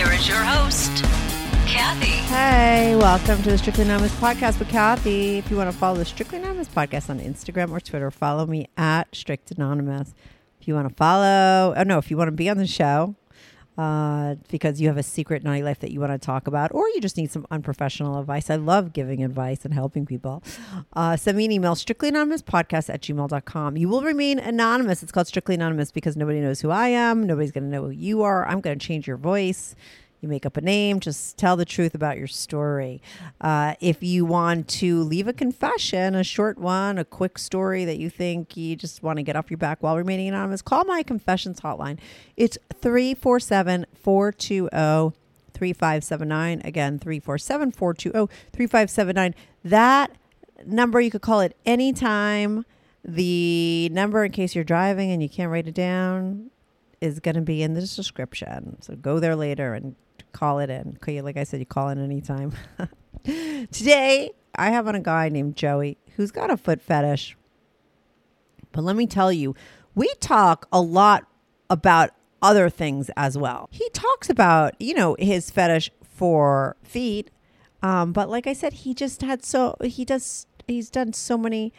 Here is your host, Kathy. Hey, welcome to the Strictly Anonymous podcast with Kathy. If you want to follow the Strictly Anonymous podcast on Instagram or Twitter, follow me at Strict Anonymous. If you want to follow, oh no, if you want to be on the show uh, because you have a secret naughty life that you want to talk about, or you just need some unprofessional advice. I love giving advice and helping people. Uh, send me an email, strictlyanonymouspodcast at gmail.com. You will remain anonymous. It's called Strictly Anonymous because nobody knows who I am. Nobody's going to know who you are. I'm going to change your voice. You make up a name, just tell the truth about your story. Uh, if you want to leave a confession, a short one, a quick story that you think you just want to get off your back while remaining anonymous, call my confessions hotline. It's 347 420 3579. Again, 347 420 3579. That number, you could call it anytime. The number, in case you're driving and you can't write it down, is going to be in the description. So go there later and call it in. Like I said, you call in anytime. Today, I have on a guy named Joey who's got a foot fetish. But let me tell you, we talk a lot about other things as well. He talks about, you know, his fetish for feet. Um, but like I said, he just had so, he does, he's done so many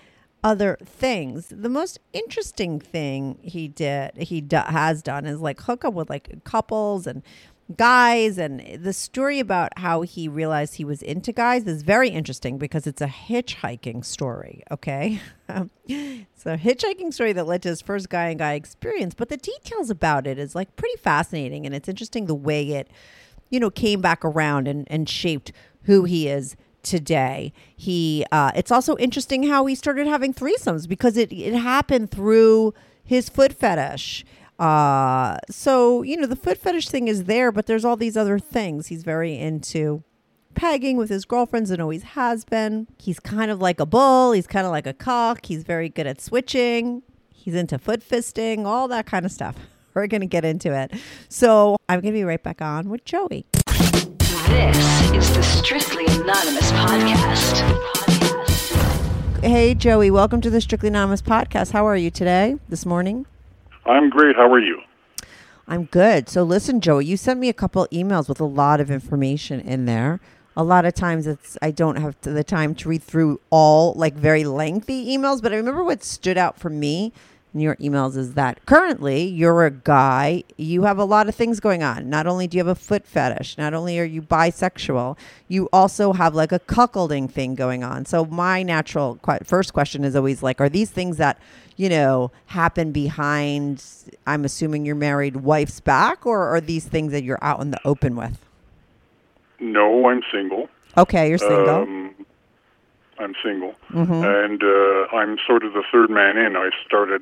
other things. The most interesting thing he did, he do, has done is like hook up with like couples and guys and the story about how he realized he was into guys is very interesting because it's a hitchhiking story okay? It's a hitchhiking story that led to his first guy and guy experience but the details about it is like pretty fascinating and it's interesting the way it you know came back around and, and shaped who he is today. He uh, it's also interesting how he started having threesomes because it, it happened through his foot fetish uh, so, you know, the foot fetish thing is there, but there's all these other things. He's very into pegging with his girlfriends and always has been. He's kind of like a bull. He's kind of like a cock. He's very good at switching. He's into foot fisting, all that kind of stuff. We're going to get into it. So I'm going to be right back on with Joey. This is the Strictly Anonymous Podcast. Hey, Joey, welcome to the Strictly Anonymous podcast. How are you today, this morning? I'm great. How are you? I'm good. So listen, Joey, you sent me a couple emails with a lot of information in there. A lot of times it's I don't have the time to read through all like very lengthy emails, but I remember what stood out for me your emails is that currently you're a guy, you have a lot of things going on. Not only do you have a foot fetish, not only are you bisexual, you also have like a cuckolding thing going on. So my natural qu- first question is always like, are these things that you know happen behind? I'm assuming your married wife's back, or are these things that you're out in the open with? No, I'm single. Okay, you're single. Um, I'm single, and uh, I'm sort of the third man in. I started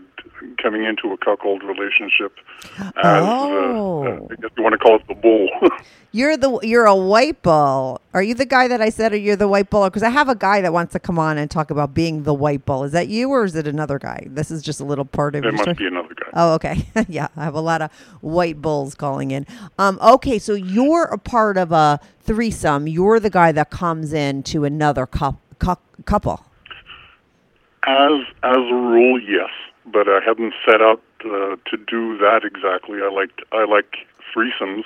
coming into a cuckold relationship as Oh. uh, uh, I guess you want to call it the bull. You're the you're a white bull. Are you the guy that I said, or you're the white bull? Because I have a guy that wants to come on and talk about being the white bull. Is that you, or is it another guy? This is just a little part of there your must story. be another guy. Oh, okay. yeah, I have a lot of white bulls calling in. Um, okay, so you're a part of a threesome. You're the guy that comes in to another cou- cou- couple. As as a rule, yes, but I haven't set out uh, to do that exactly. I like I like threesomes,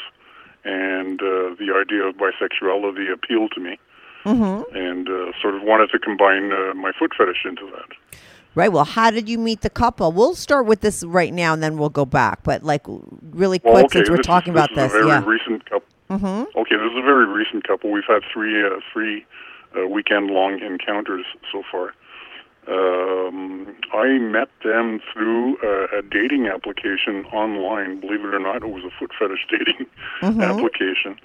and uh, the idea of bisexuality appealed to me, mm-hmm. and uh, sort of wanted to combine uh, my foot fetish into that. Right. Well, how did you meet the couple? We'll start with this right now, and then we'll go back. But like, really quick, Well, okay, since we're this talking is, about this. this, Is a very yeah. recent couple. Mm-hmm. Okay, this is a very recent couple. We've had three uh, three uh, weekend long encounters so far. Um, I met them through uh, a dating application online. Believe it or not, it was a foot fetish dating application,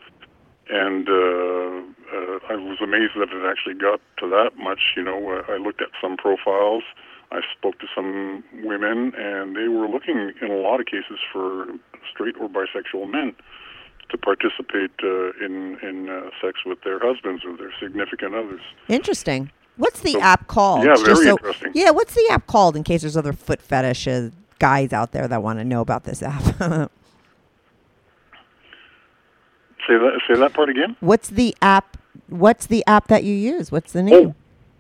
and uh, uh, I was amazed that it actually got to that much. You know, uh, I looked at some profiles. I spoke to some women, and they were looking in a lot of cases for straight or bisexual men. To participate uh, in in uh, sex with their husbands or their significant others. Interesting. What's the So- app called? Yeah, very interesting. Yeah, what's the app called in case there's other foot fetish guys out there that want to know about this app? Say that say that part again. what's the app? What's the app that you use? What's the name?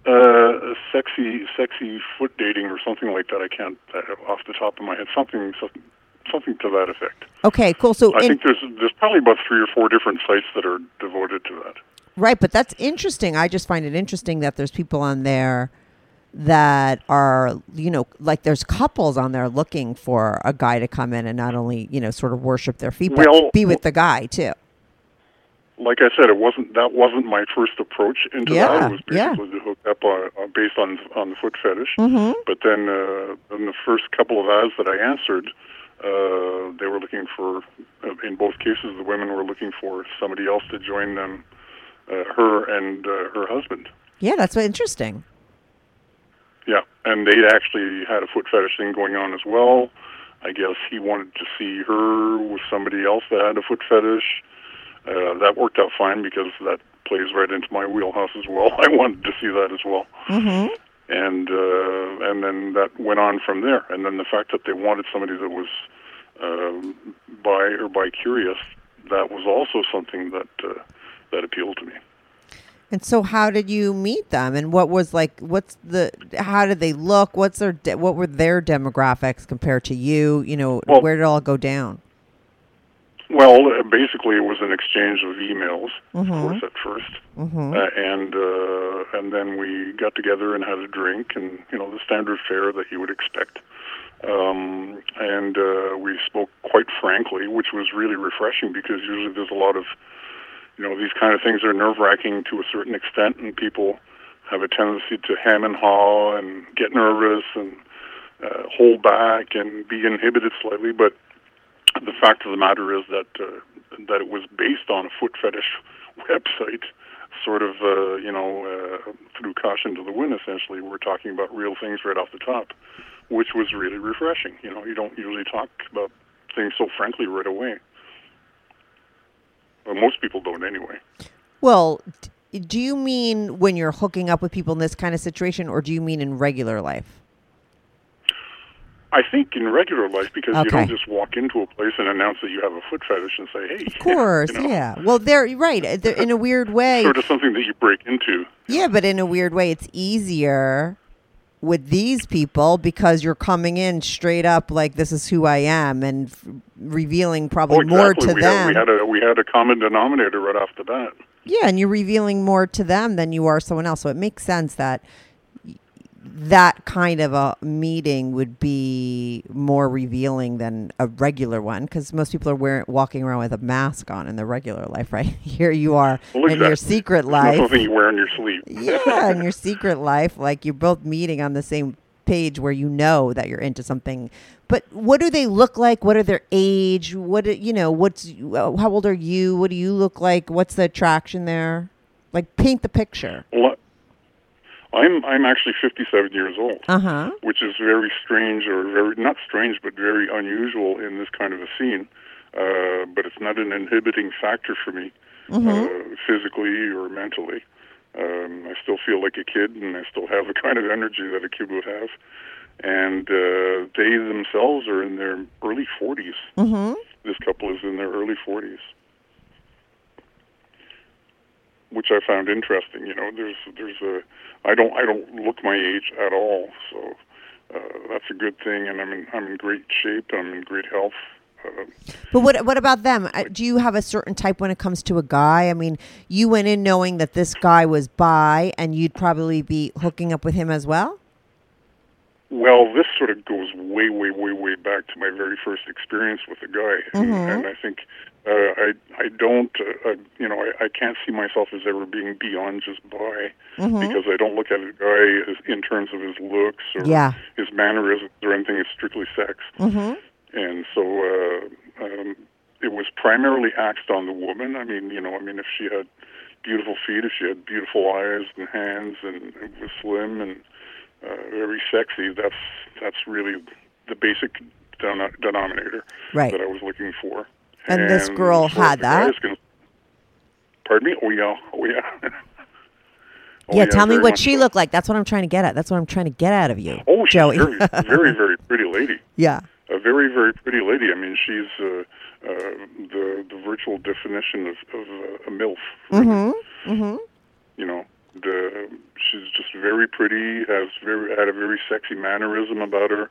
Uh, sexy sexy foot dating or something like that. I can't uh, off the top of my head. Something something, something to that effect. Okay, cool. So, I in- think there's there's probably about three or four different sites that are devoted to that. right, but that's interesting. I just find it interesting that there's people on there that are, you know, like there's couples on there looking for a guy to come in and not only, you know, sort of worship their feet, but Well- be with the guy too. Like I said, it wasn't that wasn't my first approach into Yeah, that. It was yeah. basically to hook up on, uh, based on on the foot fetish. Mm-hmm. But then, uh, in the first couple of ads that I answered, uh, they were looking for, uh, in both cases, the women were looking for somebody else to join them, uh, her and uh, her husband. Yeah, that's interesting. Yeah, and they actually had a foot fetish thing going on as well. I guess he wanted to see her with somebody else that had a foot fetish. Uh, that worked out fine because that plays right into my wheelhouse as well. I wanted to see that as well. Mm-hmm. And uh, and then that went on from there. And then the fact that they wanted somebody that was um, bi or bi curious, that was also something that uh, that appealed to me. And so, how did you meet them? And what was like? What's the? How did they look? What's their? De- what were their demographics compared to you? You know, Well- where did it all go down? Well, basically, it was an exchange of emails, Mhm. of course, at 1st Mhm. uh, and uh, and then we got together and had a drink, and you know the standard fare that you would expect. Um, and uh, we spoke quite frankly, which was really refreshing because usually there's a lot of, you know, these kind of things are nerve wracking to a certain extent, and people have a tendency to hem and haw and get nervous and uh, hold back and be inhibited slightly. But the fact of the matter is that uh, that it was based on a foot fetish website, sort of, uh, you know, uh, threw caution to the wind. Essentially, we're talking about real things right off the top, which was really refreshing. You know, you don't usually talk about things so frankly right away. Well, most people don't anyway. Well, do you mean when you're hooking up with people in this kind of situation, or do you mean in regular life? I think in regular life, because you don't just walk into a place and announce that you have a foot fetish and say, "Hey," Of course, you know, yeah. Well, they're right. uh, They're, in a weird way, sort of something that you break into. yeah, but in a weird way, it's easier with these people because you're coming in straight up like this is who I am and f- revealing probably Oh, more to we them. Had, we had a we had a common denominator right off the bat. Yeah, and you're revealing more to them than you are someone else. So it makes sense that that kind of a meeting would be more revealing than a regular one because most people are wearing walking around with a mask on in their regular life, right? Here you are Well, in your secret life. something you wear on your sleeve. yeah, in your secret life, like you're both meeting on the same page where you know that you're into something. But what do they look like? What are their age? What you know? What's uh, how old are you? What do you look like? What's the attraction there? Like paint the picture. Well, I'm I'm actually 57 years old, Uh huh. which is very strange, or very not strange, but very unusual in this kind of a scene. Uh, but it's not an inhibiting factor for me, uh, physically or mentally. Um, I still feel like a kid, and I still have the kind of energy that a kid would have. And uh, they themselves are in their early 40s. Mm-hmm. This couple is in their early 40s, which I found interesting. You know, there's there's a I don't I don't look my age at all, so uh, that's a good thing. And I'm in I'm in great shape. I'm in great health. Uh, But what what about them? Uh, Do you have a certain type when it comes to a guy? I mean, you went in knowing that this guy was bi, and you'd probably be hooking up with him as well. Well, this sort of goes way, way, way, way back to my very first experience with a guy, and, and I think uh, I, I don't, uh, uh, you know, I, I can't see myself as ever being beyond just bi because I don't look at a guy as, in terms of his looks or Yeah. his mannerisms or anything. It's strictly sex, Mm-hmm. and so uh, um, it was primarily axed on the woman. I mean, you know, I mean, if she had beautiful feet, if she had beautiful eyes and hands, and was slim and uh, very sexy. That's that's really the basic den- denominator Right. that I was looking for. And this girl so had that. pardon me? Oh yeah, oh yeah. Oh, yeah, tell me what she so. looked like. That's what I'm trying to get at. That's what I'm trying to get out of you. Oh, she's Joey. very, very, very pretty lady. yeah. A very, very pretty lady. I mean, she's uh, uh, the the virtual definition of, of uh, a milf. Mm-hmm. Mm-hmm. You know, the she's just very pretty. Has very had a very sexy mannerism about her.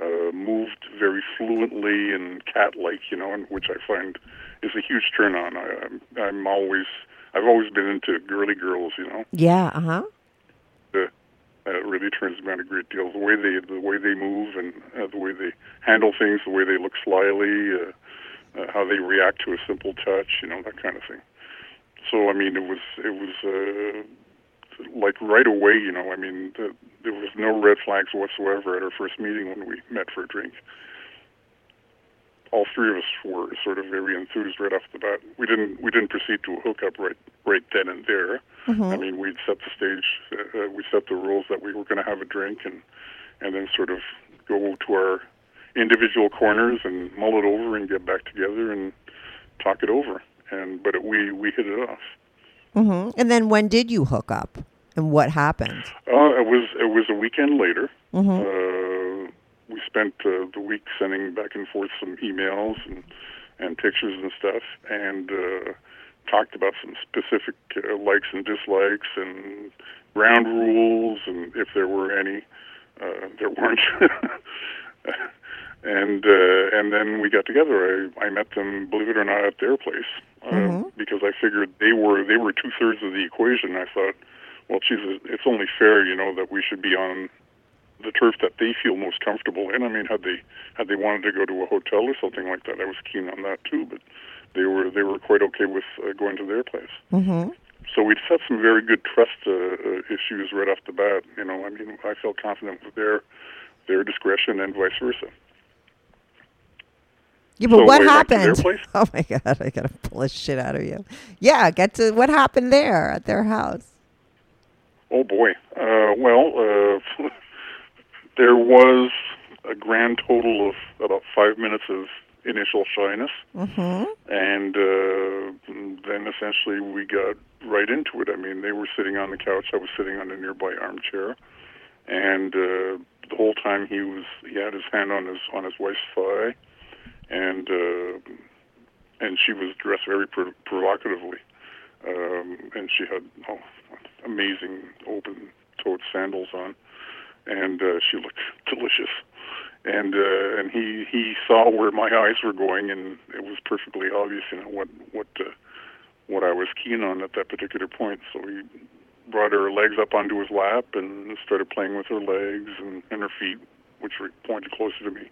Uh, moved very fluently and cat-like. You know, and which I find is a huge turn on. I, I'm, I'm always I've always been into girly girls. You know. Yeah. Uh huh. uh, uh, really turns me on a great deal. The way they the way they move and uh, the way they handle things, the way they look slyly, uh, uh, how they react to a simple touch, you know that kind of thing. So I mean, it was it was uh, like right away, you know. I mean, the, there was no red flags whatsoever at our first meeting when we met for a drink. All three of us were sort of very enthused right off the bat. We didn't we didn't proceed to a hookup right right then and there. I mean, we'd set the stage, uh, uh, we set the rules that we were going to have a drink, and and then sort of go to our individual corners and mull it over and get back together and talk it over. And but it, we we hit it off. Mm-hmm. And then when did you hook up? And what happened? Uh, it was it was a weekend later. Mm-hmm. Uh, we spent uh, the week sending back and forth some emails and and pictures and stuff, and uh, talked about some specific uh, likes and dislikes and ground rules, and if there were any, uh, there weren't. and uh, and then we got together. I, I met them, believe it or not, at their place uh, Mhm. Because I figured they were they were two thirds of the equation. I thought, well, geez, it's only fair, you know, that we should be on the turf that they feel most comfortable in. I mean, had they had they wanted to go to a hotel or something like that, I was keen on that too. But they were they were quite okay with uh, going to their place. Mm-hmm. So we'd set some very good trust uh, uh, issues right off the bat. You know, I mean, I felt confident with their their discretion and vice versa. Yeah, but So what way back to their happened? Oh my god, I gotta pull this shit out of you. Yeah, get to what happened there at their house. Oh boy. Uh, well, uh, there was a grand total of about five minutes of initial shyness, Mm-hmm. and uh, then essentially we got right into it. I mean, they were sitting on the couch, I was sitting on a nearby armchair, and uh, the whole time he was he had his hand on his on his wife's thigh, and uh, and she was dressed very pro- provocatively, um, and she had oh, amazing open-toed sandals on, and uh, she looked delicious. And uh, and he he saw where my eyes were going, and it was perfectly obvious, you know, what what uh, what I was keen on at that particular point. So he brought her legs up onto his lap and started playing with her legs and, and her feet, which were pointed closer to me.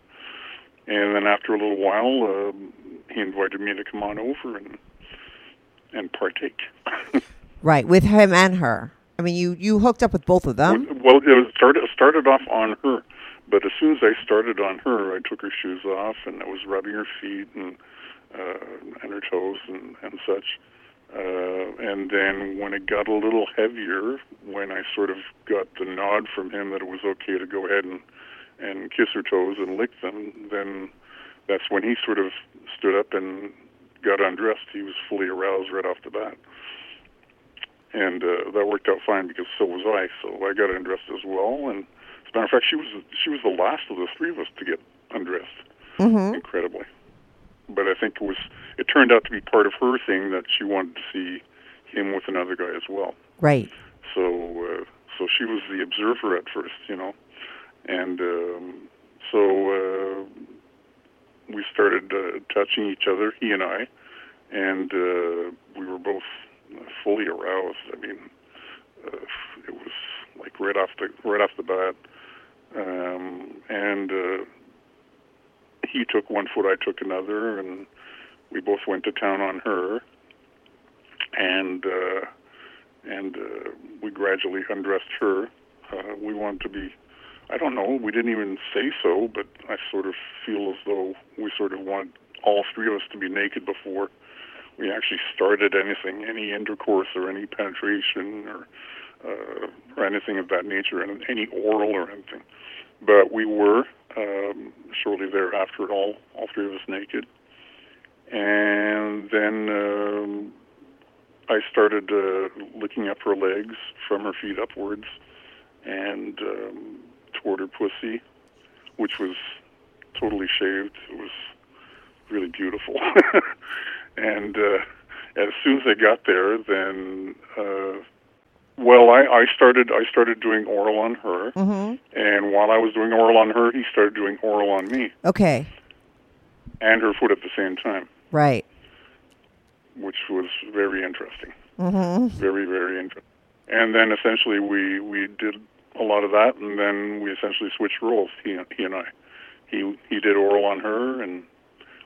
And then after a little while, um, he invited me to come on over and and partake. Right, with him and her. I mean, you you hooked up with both of them. Well, it was started started off on her, but as soon as I started on her, I took her shoes off and I was rubbing her feet and uh, and her toes and and such. Uh, and then when it got a little heavier, when I sort of got the nod from him that it was okay to go ahead and and kiss her toes and lick them, then that's when he sort of stood up and got undressed. He was fully aroused right off the bat and uh, that worked out fine because so was I. So I got undressed as well, and as a matter of fact, she was she was the last of the three of us to get undressed. Mm-hmm. Incredibly, but I think it was it turned out to be part of her thing that she wanted to see him with another guy as well. Right. So uh, so she was the observer at first, you know, and um, so uh, we started uh, touching each other, he and I, and uh, we were both fully aroused. I mean, uh, it was like right off the right off the bat, um, and uh, he took one foot, I took another, and we both went to town on her, and uh, and uh, we gradually undressed her. Uh, we wanted to be. I don't know. We didn't even say so, but I sort of feel as though we sort of want all three of us to be naked before we actually started anything, any intercourse or any penetration or uh, or anything of that nature, and any oral or anything. But we were um, shortly thereafter, all all three of us naked, and then um, I started uh, looking up her legs from her feet upwards, and um, her pussy, which was totally shaved. It was really beautiful. and uh, as soon as I got there, then uh, well, I, I started I started doing oral on her, Mm-hmm. and while I was doing oral on her, he started doing oral on me Okay. and her foot at the same time, Right. which was very interesting. Mm-hmm. Very very interesting. And then essentially we we did a lot of that, and then we essentially switched roles. He he and I. He he did oral on her, and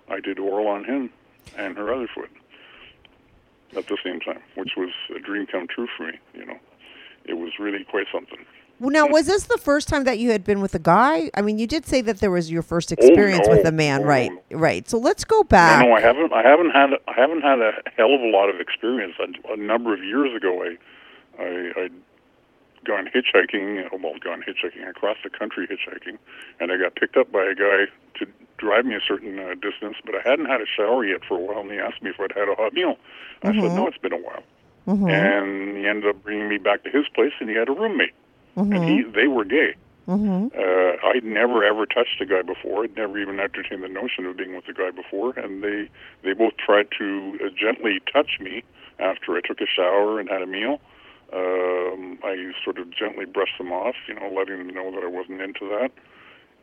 I did oral on him and her other foot at the same time, which was a dream come true for me. You know, it was really quite something. Well, now, was this the first time that you had been with a guy? I mean, you did say that there was your first oh, experience Oh, no. with a man, No, right? no, Right. So let's go back. No, no, I haven't. I haven't had. I haven't had a hell of a lot of experience. A, a number of years ago, I, I, I'd gone hitchhiking. Well, gone hitchhiking across the country hitchhiking, and I got picked up by a guy to drive me a certain uh, distance. But I hadn't had a shower yet for a while, and he asked me if I'd had a hot meal. I said no, it's been a while. And he ended up bringing me back to his place, and he had a roommate, and he they were gay. Mm-hmm. Uh, I'd never ever touched a guy before. I'd never even entertained the notion of being with a guy before. And they they both tried to uh, gently touch me after I took a shower and had a meal. Um, I sort of gently brushed them off, you know, letting them know that I wasn't into that.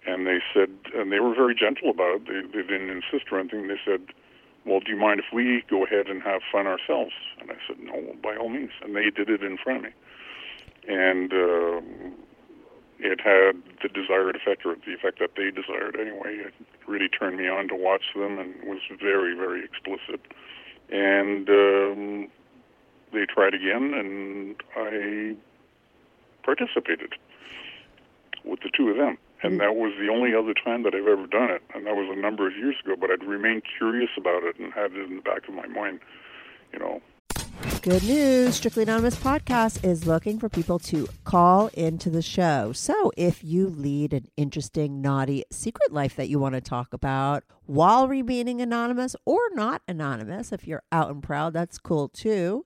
And they said, and they were very gentle about it. They, they didn't insist or anything. They said, "Well, do you mind if we go ahead and have fun ourselves?" And I said, "No, by all means." And they did it in front of me. And um, it had the desired effect, or the effect that they desired anyway. It really turned me on to watch them and was very, very explicit. And um, they tried again, and I participated with the two of them. And hmm. that was the only other time that I've ever done it, and that was a number of years ago. But I'd remained curious about it and had it in the back of my mind, you know, Good news. Strictly Anonymous Podcast is looking for people to call into the show. So if you lead an interesting, naughty secret life that you want to talk about while remaining anonymous or not anonymous, if you're out and proud, that's cool too.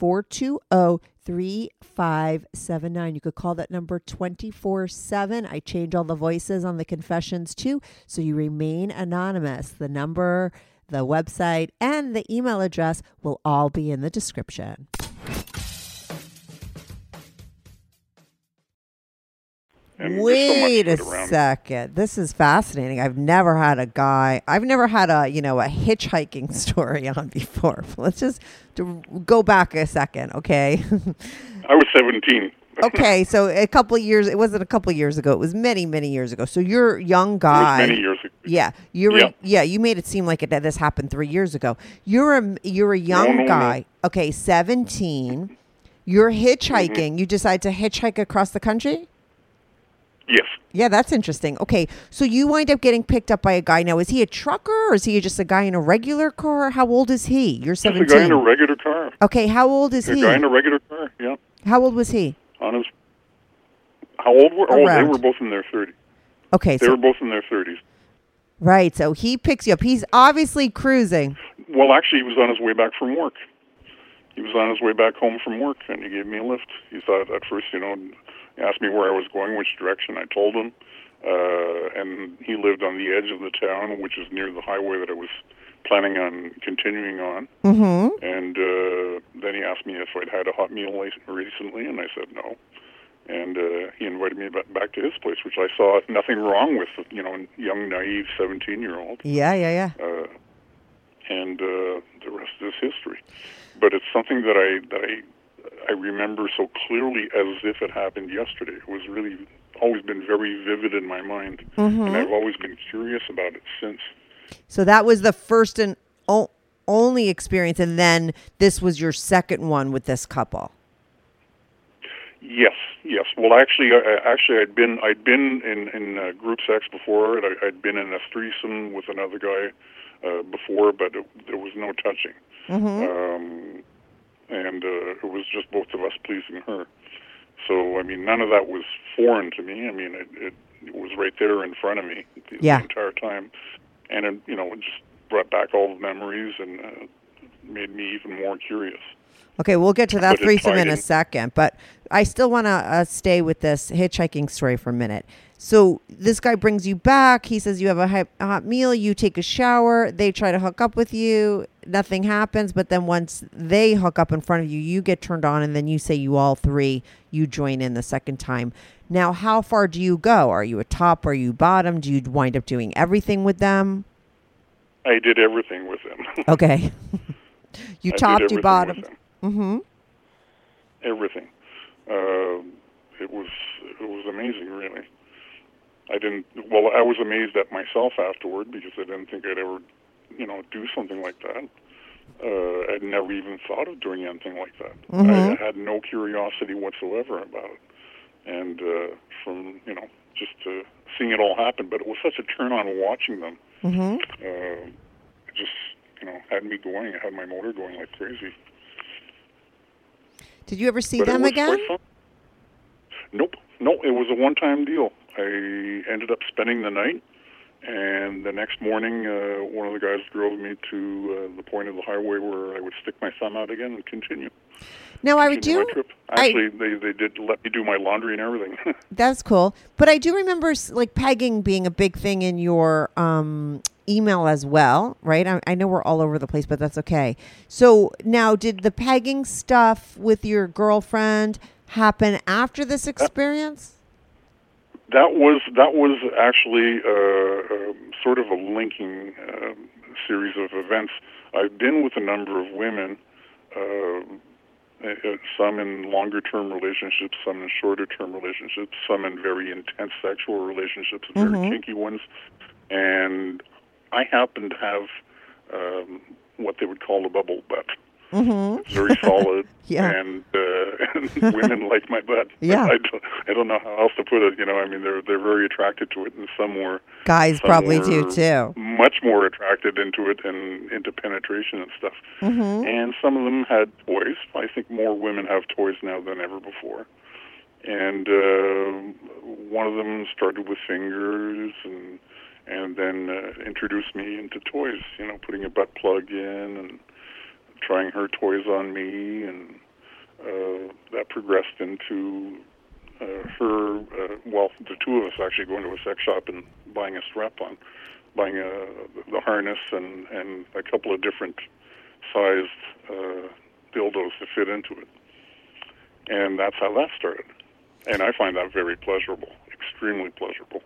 420 3579. You could call that number 24 7. I change all the voices on the confessions too, so you remain anonymous. The number, the website, and the email address will all be in the description. And there's so Wait a of it around. second. This is fascinating. I've never had a guy, I've never had a, you know, a hitchhiking story on before. Let's just go back a second, okay? I was 17. okay, so a couple of years, it wasn't a couple of years ago. It was many, many years ago. So you're a young guy. many years ago. Yeah, you're Yeah. A, yeah. You made it seem like it that this happened three years ago. You're a you're a young no, no. guy. Okay, seventeen. You're Mm-hmm. hitchhiking. You decide to hitchhike across the country. Yes. Yeah, that's interesting. Okay, so you wind up getting picked up by a guy. Now, is he a trucker or is he just a guy in a regular car? How old is he? You're Just a seventeen. guy in a regular car. okay, how old is A he? guy in a regular car, yeah. how old was he? On his. How old were? Oh, they were both in their 30s. Okay, They so were both in their 30s. right, so he picks you up. He's obviously cruising. Well, actually, he was on his way back from work. He was on his way back home from work, and he gave me a lift. He thought at first, you know, asked me where I was going, which direction. I told him, uh, and he lived on the edge of the town, which is near the highway that I was planning on continuing on. Mm-hmm. And uh, then he asked me if I'd had a hot meal recently, and I said no. And uh, he invited me back to his place, which I saw nothing wrong with, you know, young, naive 17-year-old. Yeah, yeah, yeah. Uh, and uh, the rest is history. But it's something that I that I I remember so clearly as if it happened yesterday. It was really always been very vivid in my mind, Mm-hmm. and I've always been curious about it since. So that was the first and o- only experience, and then this was your second one with this couple. Yes, yes. Well, actually, uh, actually, I'd been I'd been in in uh, group sex before. and I, I'd been in a threesome with another guy uh, before, but it, there was no touching, um, and uh, it was just both of us pleasing her. So, I mean, none of that was foreign to me. I mean, it, it, it was right there in front of me the, Yeah. the entire time, and it, you know, it just brought back all the memories and uh, made me even more curious. Okay, we'll get to that But threesome in a second, but I still want to uh, stay with this hitchhiking story for a minute. So this guy brings you back. He says you have a hot meal. You take a shower. They try to hook up with you. Nothing happens. But then once they hook up in front of you, you get turned on, and then you say you all three you join in the second time. Now, how far do you go? Are you a top? Are you bottom? Do you wind up doing everything with them? I did everything with them. Okay, you I topped, you with bottomed. Mm-hmm. everything. Uh, it was it was amazing, really. I didn't. Well, I was amazed at myself afterward because I didn't think I'd ever, you know, do something like that. Uh, I'd never even thought of doing anything like that. I, I had no curiosity whatsoever about it, and uh, from you know just uh, seeing it all happen. But it was such a turn on watching them. Mm-hmm. Uh, it just you know had me going. It had my motor going like crazy. Did you ever see But them again? Nope, no, it was a one-time deal. I ended up spending the night, and the next morning, uh, one of the guys drove me to uh, the point of the highway where I would stick my thumb out again and continue. No, I would do. trip. I- Actually, they they did let me do my laundry and everything. That's cool. But I do remember like pegging being a big thing in your um, email as well, right? I, I know we're all over the place, but that's okay. So now, did the pegging stuff with your girlfriend happen after this experience? That was that was actually uh, um, sort of a linking um, series of events. I've been with a number of women, uh, uh, some in longer term relationships, some in shorter term relationships, some in very intense sexual relationships, very kinky ones, and I happen to have um, what they would call a bubble butt. Mm-hmm. Very solid, Yeah. and, uh, and women like my butt. Yeah. I don't, I don't know how else to put it. You know, I mean, they're they're very attracted to it, and some were Guys some probably do too. Much more attracted into it and into penetration and stuff. Mm-hmm. And some of them had toys. I think more women have toys now than ever before. And uh, one of them started with fingers and and then uh, introduced me into toys. You know, putting a butt plug in and trying her toys on me, and uh, that progressed into uh, her. Uh, well, the two of us actually going to a sex shop and buying a strap-on, buying a, the harness and and a couple of different sized uh, dildos to fit into it, and that's how that started. And I find that very pleasurable, extremely pleasurable.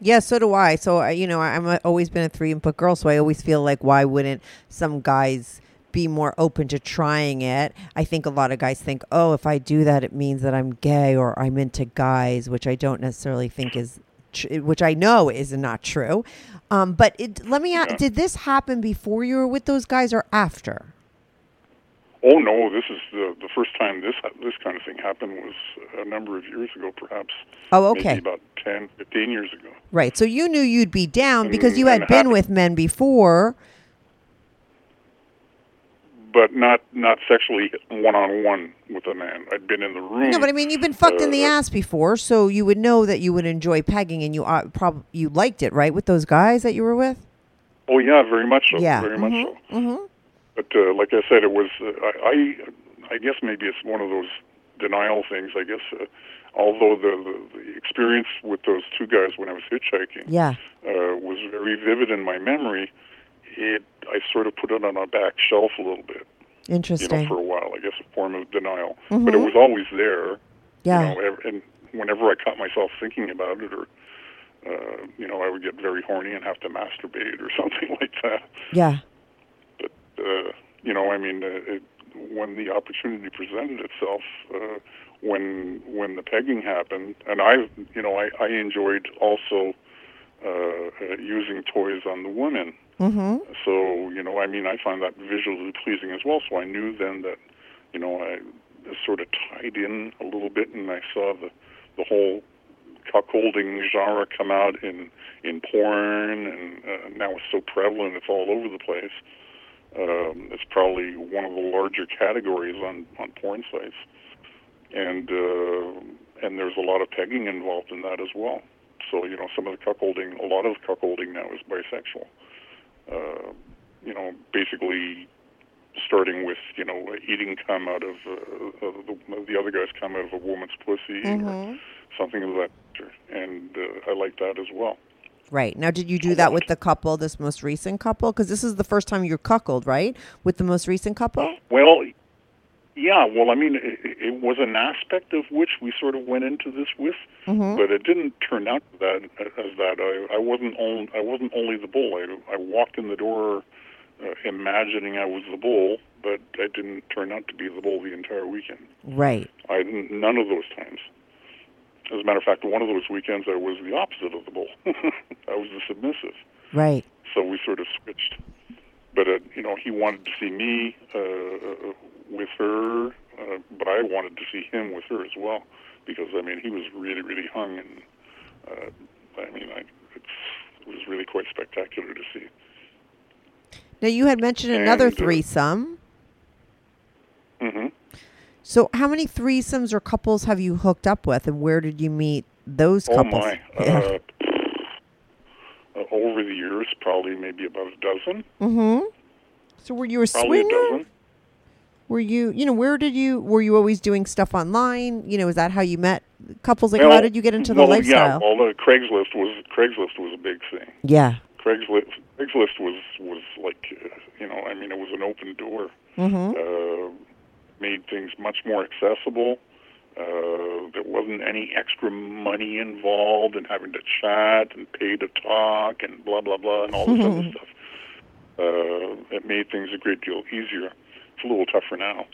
Yeah, so do I. So you know, I'm always been a three input girl, so I always feel like why wouldn't some guys be more open to trying it? I think a lot of guys think, oh, if I do that, it means that I'm gay or I'm into guys, which I don't necessarily think is, tr- which I know is not true. Um, but it, let me ask: Yeah. Did this happen before you were with those guys or after? Oh no, this is the the first time this this kind of thing happened was a number of years ago, perhaps. Oh, Maybe okay. about 10, 15 years ago. Right. So you knew you'd be down because you had been happy. with men before. But not not sexually one on one with a man. I'd been in the room. No, but I mean, you've been fucked in the Uh, ass before, so you would know that you would enjoy pegging, and you uh, prob- you liked it, right, with those guys that you were with. oh yeah, very much so. Yeah. very much so. Mm-hmm. But uh, like I said, it was. Uh, I, I I guess maybe it's one of those denial things. I guess. Uh, although the, the the experience with those two guys when I was hitchhiking Yeah. uh, was very vivid in my memory, it I sort of put it on a back shelf a little bit. you Interesting. know, for a while. I guess a form of denial, Mhm. but it was always there. yeah. You know, and whenever I caught myself thinking about it, or uh, you know, I would get very horny and have to masturbate or something like that. yeah. But uh, you know, I mean, uh, it, when the opportunity presented itself, uh, when when the pegging happened, and I, you know, I, I enjoyed also uh, uh, using toys on the women. Mm-hmm. So, you know, I mean, I find that visually pleasing as well. So I knew then that, you know, I sort of tied in a little bit, and I saw the the whole cuckolding genre come out in in porn, and uh, now it's so prevalent; it's all over the place. Um, it's probably one of the larger categories on on porn sites, and uh, and there's a lot of pegging involved in that as well. So you know, some of the cuckolding, a lot of the cuckolding now is bisexual. Uh, you know, basically starting with you know eating cum out of, uh, of the, the other guy's cum out of a woman's pussy or something of that nature, and uh, I like that as well. Right. Now, did you do that with the couple, this most recent couple? Because this is the first time you're cuckold, right? With the most recent couple? Well, yeah. Well, I mean, it, it was an aspect of which we sort of went into this with, but it didn't turn out that as that. I, I wasn't on, I wasn't only the bull. I, I walked in the door uh, imagining I was the bull, but I didn't turn out to be the bull the entire weekend. Right. I none of those times. As a matter of fact, one of those weekends I was the opposite of the bull. I was the submissive. Right. So we sort of switched. But uh, you know, he wanted to see me uh, with her, uh, but I wanted to see him with her as well, because I mean, he was really, really hung, and uh, I mean, I, it's, it was really quite spectacular to see. Now, you had mentioned another And, uh, threesome. hmm So, how many threesomes or couples have you hooked up with, and where did you meet those couples? Oh couples? my! Yeah. Uh, uh, over the years, probably maybe about a dozen. mm-hmm. So, were you a Probably a swinger? Were you, you know, where did you, were you always doing stuff online? You know, is that how you met couples? Like, how did you get into the well, lifestyle? Yeah, well, the Craigslist was Craigslist was a big thing. yeah. Craigslist Craigslist was was like uh, you know I mean it was an open door. Mm-hmm. Uh, made things much more accessible. Uh, there wasn't any extra money involved in having to chat and pay to talk and blah blah blah and all this other stuff. Uh, it made things a great deal easier. It's a little tougher now,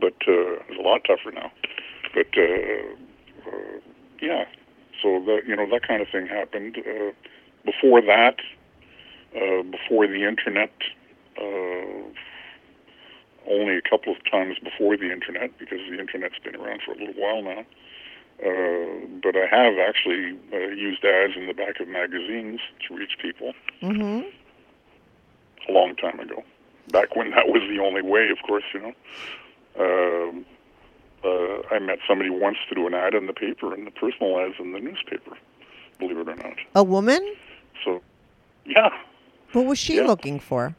but uh, it's a lot tougher now. But uh, uh, yeah, so that you know that kind of thing happened. Uh, before that, uh, before the internet, uh, only a couple of times before the internet, because the internet's been around for a little while now. Uh, but I have actually uh, used ads in the back of magazines to reach people Mm-hmm. a long time ago. Back when that was the only way, of course, you know. Um, uh, I met somebody once through an ad in the paper and the personal ads in the newspaper, believe it or not. A woman? So, yeah. What was she Yeah. looking for?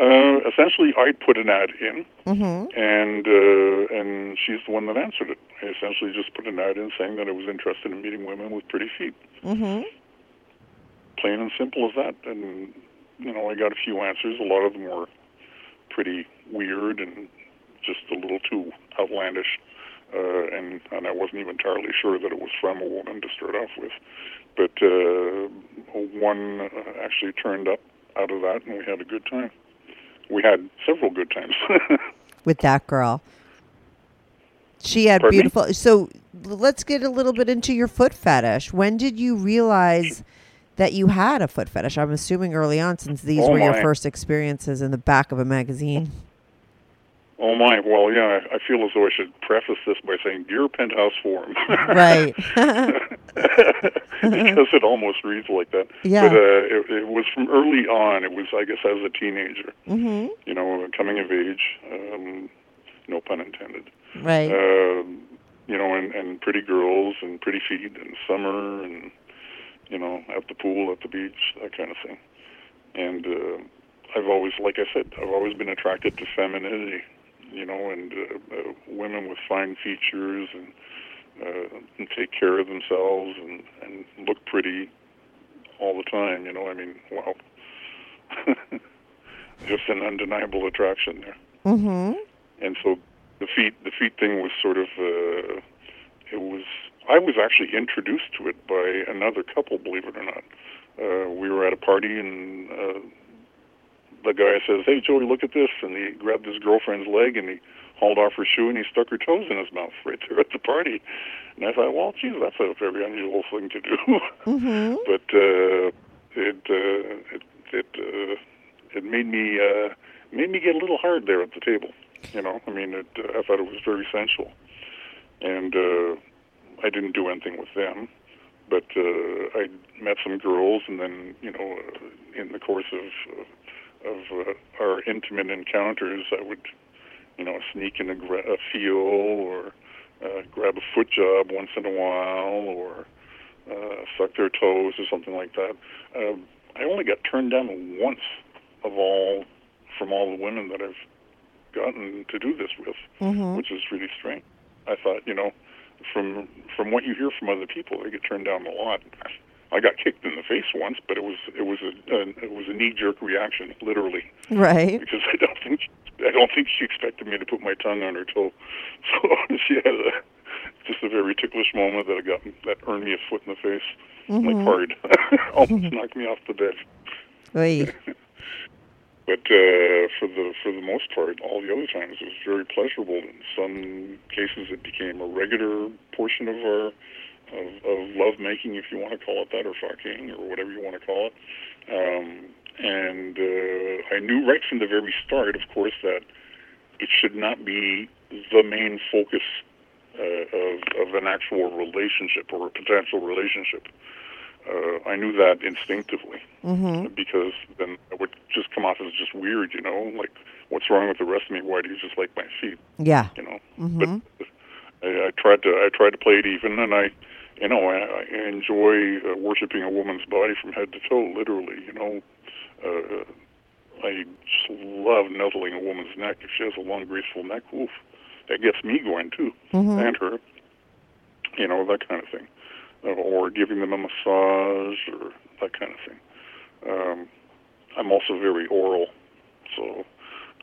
Uh, essentially, I put an ad in, Mm-hmm. and uh, and she's the one that answered it. I essentially just put an ad in saying that I was interested in meeting women with pretty feet. Mm-hmm. Plain and simple as that. And you know, I got a few answers. A lot of them were pretty weird and just a little too outlandish. Uh, and and I wasn't even entirely sure that it was from a woman to start off with. But uh, one uh, actually turned up out of that, and we had a good time. We had several good times. With that girl. She had Pardon me? beautiful. So let's get a little bit into your foot fetish. When did you realize that you had a foot fetish? I'm assuming early on, since these Oh, were your first experiences in the back of a magazine. Oh my! Well, yeah, I feel as though I should preface this by saying, "Dear Penthouse Forum," right. because it almost reads like that. Yeah. But uh, it, it was from early on. It was, I guess, as a teenager. mm-hmm. You know, coming of age. Um, no pun intended. Right. Um, you know, and, and pretty girls and pretty feet and summer and you know, at the pool, at the beach, that kind of thing. And uh, I've always, like I said, I've always been attracted to femininity. You know, and uh, uh, women with fine features and, uh, and take care of themselves and and look pretty all the time. You know, I mean, wow, just an undeniable attraction there mm-hmm. and so the feet the feet thing was sort of uh, it was I was actually introduced to it by another couple, believe it or not. Uh, we were at a party and uh, the guy says, "Hey Joey, look at this!" and he grabbed his girlfriend's leg and he hauled off her shoe and he stuck her toes in his mouth right there at the party. And I thought, well, geez, that's a very unusual thing to do. Mm-hmm. but uh, it uh, it it uh, it made me uh, made me get a little hard there at the table. You know, I mean, it, uh, I thought it was very sensual, and uh, I didn't do anything with them. But uh, I met some girls, and then you know, uh, in the course of of uh, our intimate encounters, I would, you know, sneak in a, gra- a feel or uh, grab a foot job once in a while, or uh, suck their toes or something like that. Um, I only got turned down once of all from all the women that I've gotten to do this with, Mm-hmm. which is really strange. I thought, you know, from from what you hear from other people, they get turned down a lot. I got kicked in the face once, but it was it was a, a it was a knee jerk reaction, literally, Right. because I don't think I don't think she expected me to put my tongue on her toe. So she had a just a very ticklish moment that I got that earned me a foot in the face, like hard, mm-hmm. almost mm-hmm. knocked me off the bed. Oy. But uh, for the for the most part, all the other times it was very pleasurable. In some cases, it became a regular portion of our of, of love making, if you want to call it that, or fucking, or whatever you want to call it. Um, and uh, I knew right from the very start, of course, that it should not be the main focus uh, of, of an actual relationship or a potential relationship. Uh, I knew that instinctively because then it would just come off as just weird, you know, like what's wrong with the rest of me? Why do you just like my feet, Yeah. you know? But I, I tried to I tried to play it even, and I, you know, I, I enjoy uh, worshiping a woman's body from head to toe, literally, you know. Uh, I just love nuzzling a woman's neck. If she has a long, graceful neck, oof, that gets me going too, and her. You know that kind of thing, or giving them a massage or that kind of thing. Um, I'm also very oral, so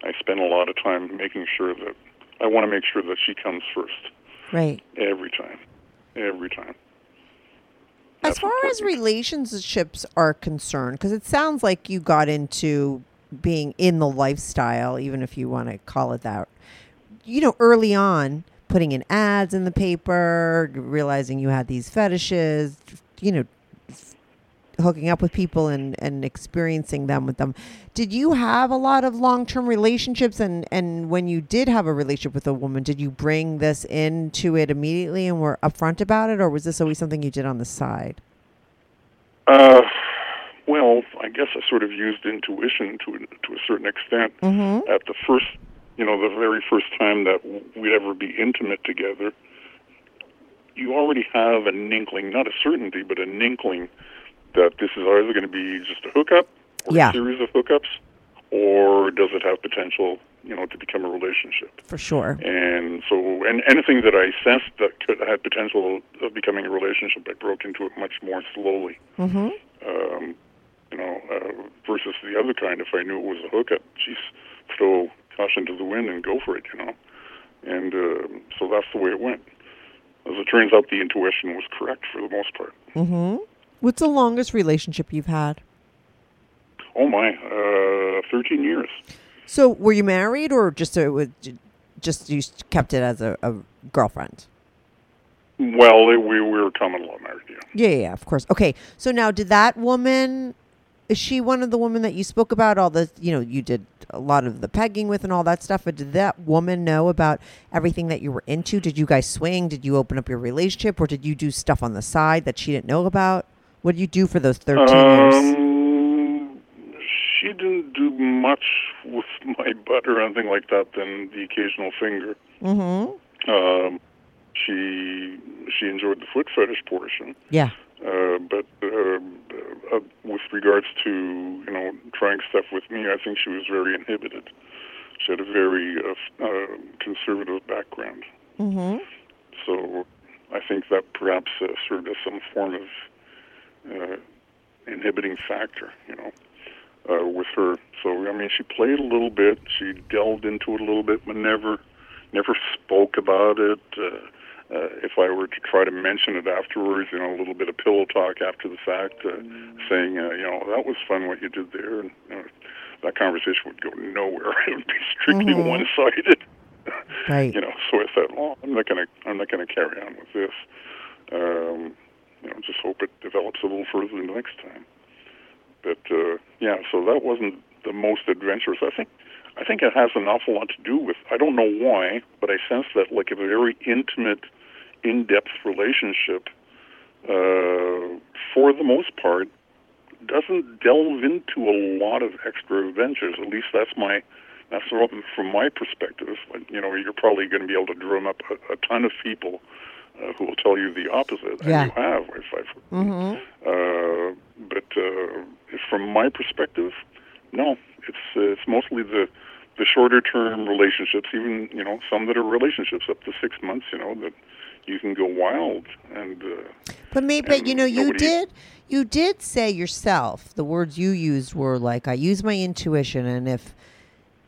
I spend a lot of time making sure that I want to make sure that she comes first Right. every time, every time. As That's far as relationships are concerned, because it sounds like you got into being in the lifestyle, even if you want to call it that, you know, early on, putting in ads in the paper, realizing you had these fetishes, you know, hooking up with people and, and experiencing them with them. Did you have a lot of long term relationships? And, and when you did have a relationship with a woman, did you bring this into it immediately and were upfront about it? Or was this always something you did on the side? Uh, well, I guess I sort of used intuition to to a certain extent. Mm-hmm. At the first, you know, the very first time that we'd ever be intimate together, you already have an inkling, not a certainty, but an inkling that this is either going to be just a hookup or Yeah. a series of hookups, or does it have potential, you know, to become a relationship? For sure. And so, and anything that I sensed that could had potential of becoming a relationship, I broke into it much more slowly. Mm-hmm. Um, you know, uh, versus the other kind. If I knew it was a hookup, geez, throw caution to the wind and go for it. You know, and uh, so that's the way it went. As it turns out, the intuition was correct for the most part. Mm-hmm. What's the longest relationship you've had? Oh my, uh, thirteen years. So, were you married, or just a, was- just you kept it as a, a girlfriend? Well, we, we were common law married. Yeah, yeah, yeah, of course. Okay, so now did that woman? Is she one of the women that you spoke about? All the you know you did a lot of the pegging with and all that stuff. But did that woman know about everything that you were into? Did you guys swing? Did you open up your relationship, or did you do stuff on the side that she didn't know about? What did you do for those thirteen years? Um, she didn't do much with my butt or anything like that than the occasional finger. Mm-hmm. Um, she she enjoyed the foot fetish portion, Yeah. Uh, but uh, uh, with regards to you know trying stuff with me, I think she was very inhibited. She had a very uh, uh, conservative background, Mm-hmm. so I think that perhaps uh, served as some form of uh, inhibiting factor, you know, uh, with her. So I mean, she played a little bit, she delved into it a little bit, but never, never spoke about it. Uh, if I were to try to mention it afterwards, you know, a little bit of pillow talk after the fact, uh, saying, uh, you know, that was fun what you did there, and you know, that conversation would go nowhere. It would be strictly Mhm. one-sided. Right. You know, so I thought, well, I'm not gonna, I'm not gonna carry on with this. Um, you know, just hope it develops a little further the next time. But uh, yeah, so that wasn't the most adventurous. I think, I think it has an awful lot to do with. I don't know why, but I sense that like a very intimate, in-depth relationship, uh, for the most part, doesn't delve into a lot of extra adventures. At least that's my that's from from my perspective. Like, You know, you're probably going to be able to drum up a, a ton of people uh, who will tell you the opposite, Yeah. and you have. If I've, uh, but uh, from my perspective, no, it's uh, it's mostly the the shorter term relationships. Even you know some that are relationships up to six months. You know that you can go wild and. Uh, But maybe, but you know, you did, you did say yourself. The words you used were like, "I use my intuition," and if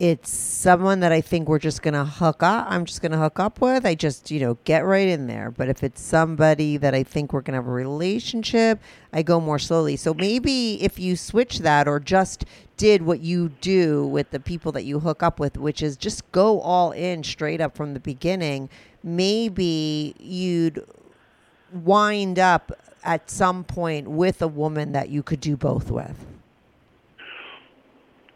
it's someone that I think we're just gonna hook up, I'm just gonna hook up with. I just, you know, get right in there. But if it's somebody that I think we're gonna have a relationship, I go more slowly. So maybe if you switch that, or just did what you do with the people that you hook up with, which is just go all in straight up from the beginning, maybe you'd wind up at some point with a woman that you could do both with.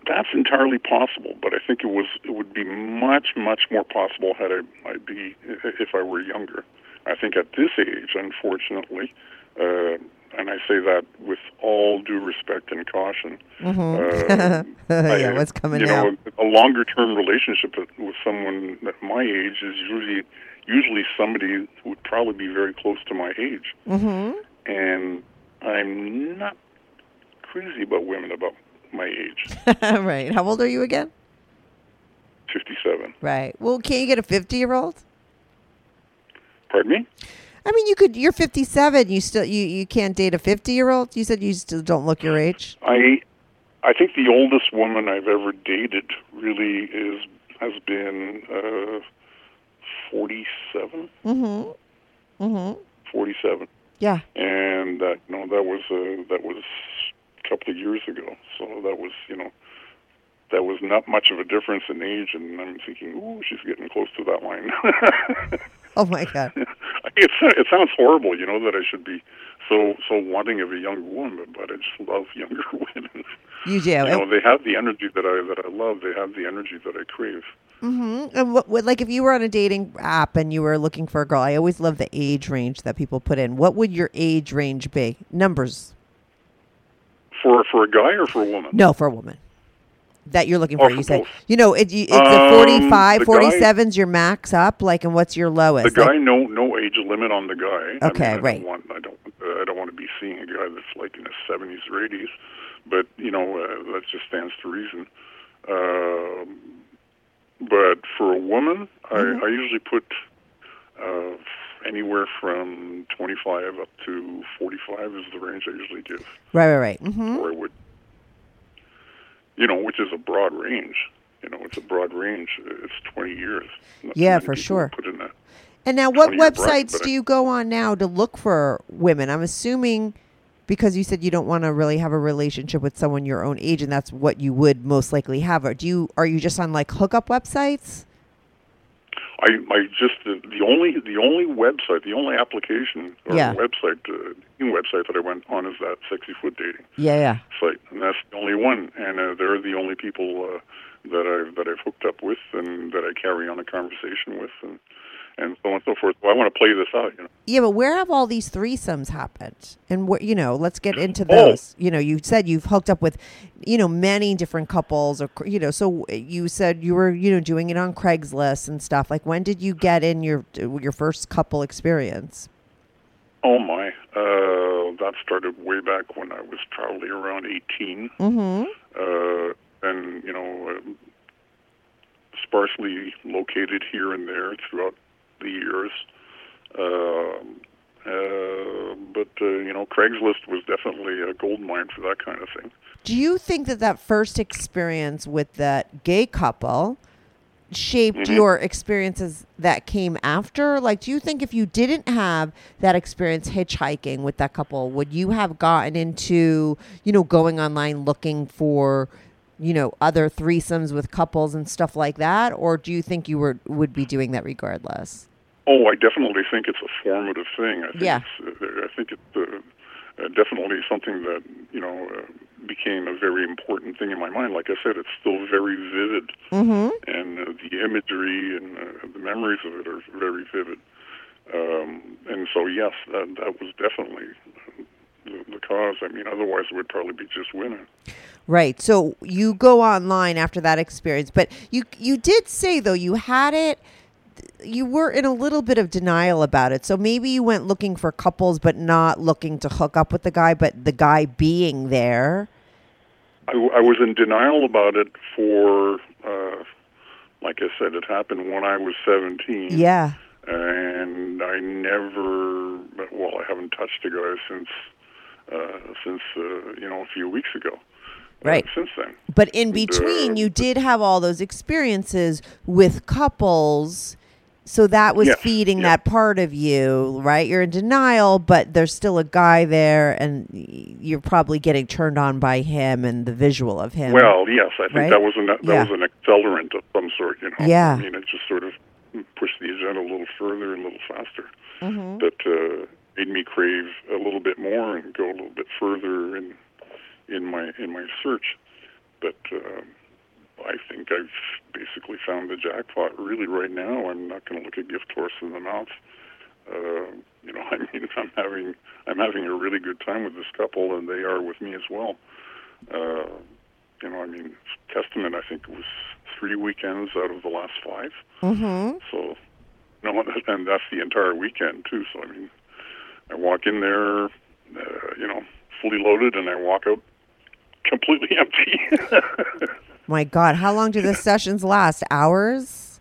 That's entirely possible, but I think it was it would be much much more possible had I I be if I were younger. I think at this age, unfortunately, uh, and I say that with all due respect and caution. Uh, yeah, I- what's coming you now? know, a longer term relationship with with someone at my age is usually usually somebody who would probably be very close to my age, mm-hmm. and I'm not crazy about women about my age. right. How old are you again? Fifty seven. Right. Well, can't you get a 50 year old? Pardon me. I mean, you could. You're 57. You still you you can't date a 50 year old. You said you still don't look your age. I I think the oldest woman I've ever dated really is has been uh, 47. Mm-hmm. Mm-hmm. 47. Yeah. and that you know that was uh, that was couple of years ago. So that was you know that was not much of a difference in age, and I'm thinking, ooh, she's getting close to that line. Oh my God. it it sounds horrible, you know, that I should be so so wanting of a young woman, but I just love younger women. You do. You know, they have the energy that I that I love. They have the energy that I crave. hmm And what, what, like, if you were on a dating app and you were looking for a girl, I always love the age range that people put in. What would your age range be? Numbers. For for a guy or for a woman? No, for a woman. That you're looking Oh, for. for You said, both. you know, it, it's Um, a 45, the 47 is your max up. Like, and what's your lowest? The guy, Like, no, no age limit on the guy. Okay, I mean, I right. Don't want, I don't, uh, I don't want to be seeing a guy that's like in his seventies or eighties, but you know, uh, that just stands to reason. Um, but for a woman, Mm-hmm. I, I usually put uh, anywhere from twenty-five up to forty-five is the range I usually give, right, right, right. hmm or I would, you know, which is a broad range. You know, it's a broad range. It's twenty years. Not Yeah, for sure. Put in that. And now, what 20-year bracket, websites do you go on now to look for women? I'm assuming because you said you don't want to really have a relationship with someone your own age, and that's what you would most likely have. Or do you? Are you just on like hookup websites? I, I just the, the only the only website, the only application or Yeah. website, uh, website that I went on is that sexy foot dating Yeah, yeah. site, and that's the only one. And uh, they're the only people uh, that I've that I've hooked up with and that I carry on a conversation with, and and so on and so forth. Well, I want to play this out, you know. Yeah, but where have all these threesomes happened? And where, you know, let's get into Oh. those. You know, you said you've hooked up with, you know, many different couples, or you know, so you said you were, you know, doing it on Craigslist and stuff. Like, when did you get in your your first couple experience? Oh my, uh, that started way back when I was probably around eighteen. Mm-hmm. uh, and you know, um, sparsely located here and there throughout the years. Um, uh, but uh, you know, Craigslist was definitely a gold mine for that kind of thing. Do you think that that first experience with that gay couple shaped Mhm. your experiences that came after? Like, do you think if you didn't have that experience hitchhiking with that couple, would you have gotten into, you know, going online looking for, you know, other threesomes with couples and stuff like that? Or do you think you were would be doing that regardless? Oh, I definitely think it's a formative thing. I think Yeah. it's, uh, I think it's uh, uh, definitely something that you know uh, became a very important thing in my mind. Like I said, it's still very vivid, Mm-hmm. and uh, the imagery and uh, the memories of it are very vivid. Um, and so, yes, that that was definitely the, the cause. I mean, otherwise it would probably be just winning. Right. So you go online after that experience, but you you did say though you had it you were in a little bit of denial about it. So maybe you went looking for couples but not looking to hook up with the guy, but the guy being there. I, I was in denial about it for, uh, like I said, it happened when I was 17. Yeah. and I never, well, I haven't touched a guy since, since uh, you know, a few weeks ago. Uh, Right. since then. But in between, Uh, you did have all those experiences with couples. So that was Yes, feeding that part of you, right? You're in denial, but there's still a guy there, and you're probably getting turned on by him and the visual of him. Well, yes, I think Right? that was an that Yeah. was an accelerant of some sort. You know. Yeah. I mean, it just sort of pushed the agenda a little further, and a little faster. Mhm. That uh, made me crave a little bit more and go a little bit further in in my in my search. But uh, I think I've basically found the jackpot. Really, right now, I'm not going to look a gift horse in the mouth. Uh, you know, I mean, I'm having I'm having a really good time with this couple, and they are with me as well. Uh, you know, I mean, Testament. I think it was three weekends out of the last five. Mhm. So, no, and that's the entire weekend too. So, I mean, I walk in there, uh, you know, fully loaded, and I walk out completely empty. My God, how long do the sessions last? Hours?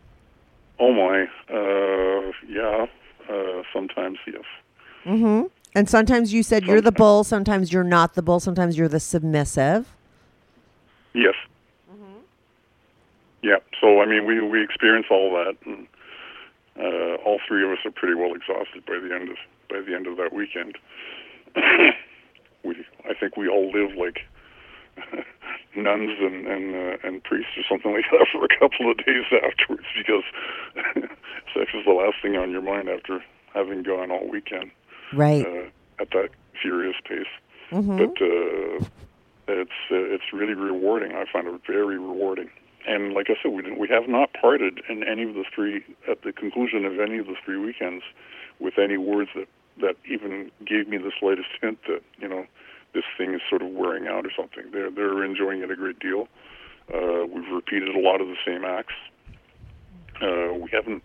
oh my, uh, yeah. Uh, sometimes yes. Mm-hmm. And sometimes you said you're the bull, sometimes you're not the bull, sometimes you're the submissive. Yes. Yeah. So I mean, we we experience all that, and uh, all three of us are pretty well exhausted by the end of by the end of that weekend. we, I think we all live like nuns and and uh, and priests or something like that for a couple of days afterwards, because sex is the last thing on your mind after having gone all weekend Right. uh, at that furious pace Mm-hmm. but uh, it's uh, it's really rewarding. I find it very rewarding. And like I said, we didn't, we have not parted in any of the three at the conclusion of any of the three weekends with any words that that even gave me the slightest hint that you know this thing is sort of wearing out or something. They're they're enjoying it a great deal. Uh, we've repeated a lot of the same acts. Uh, we haven't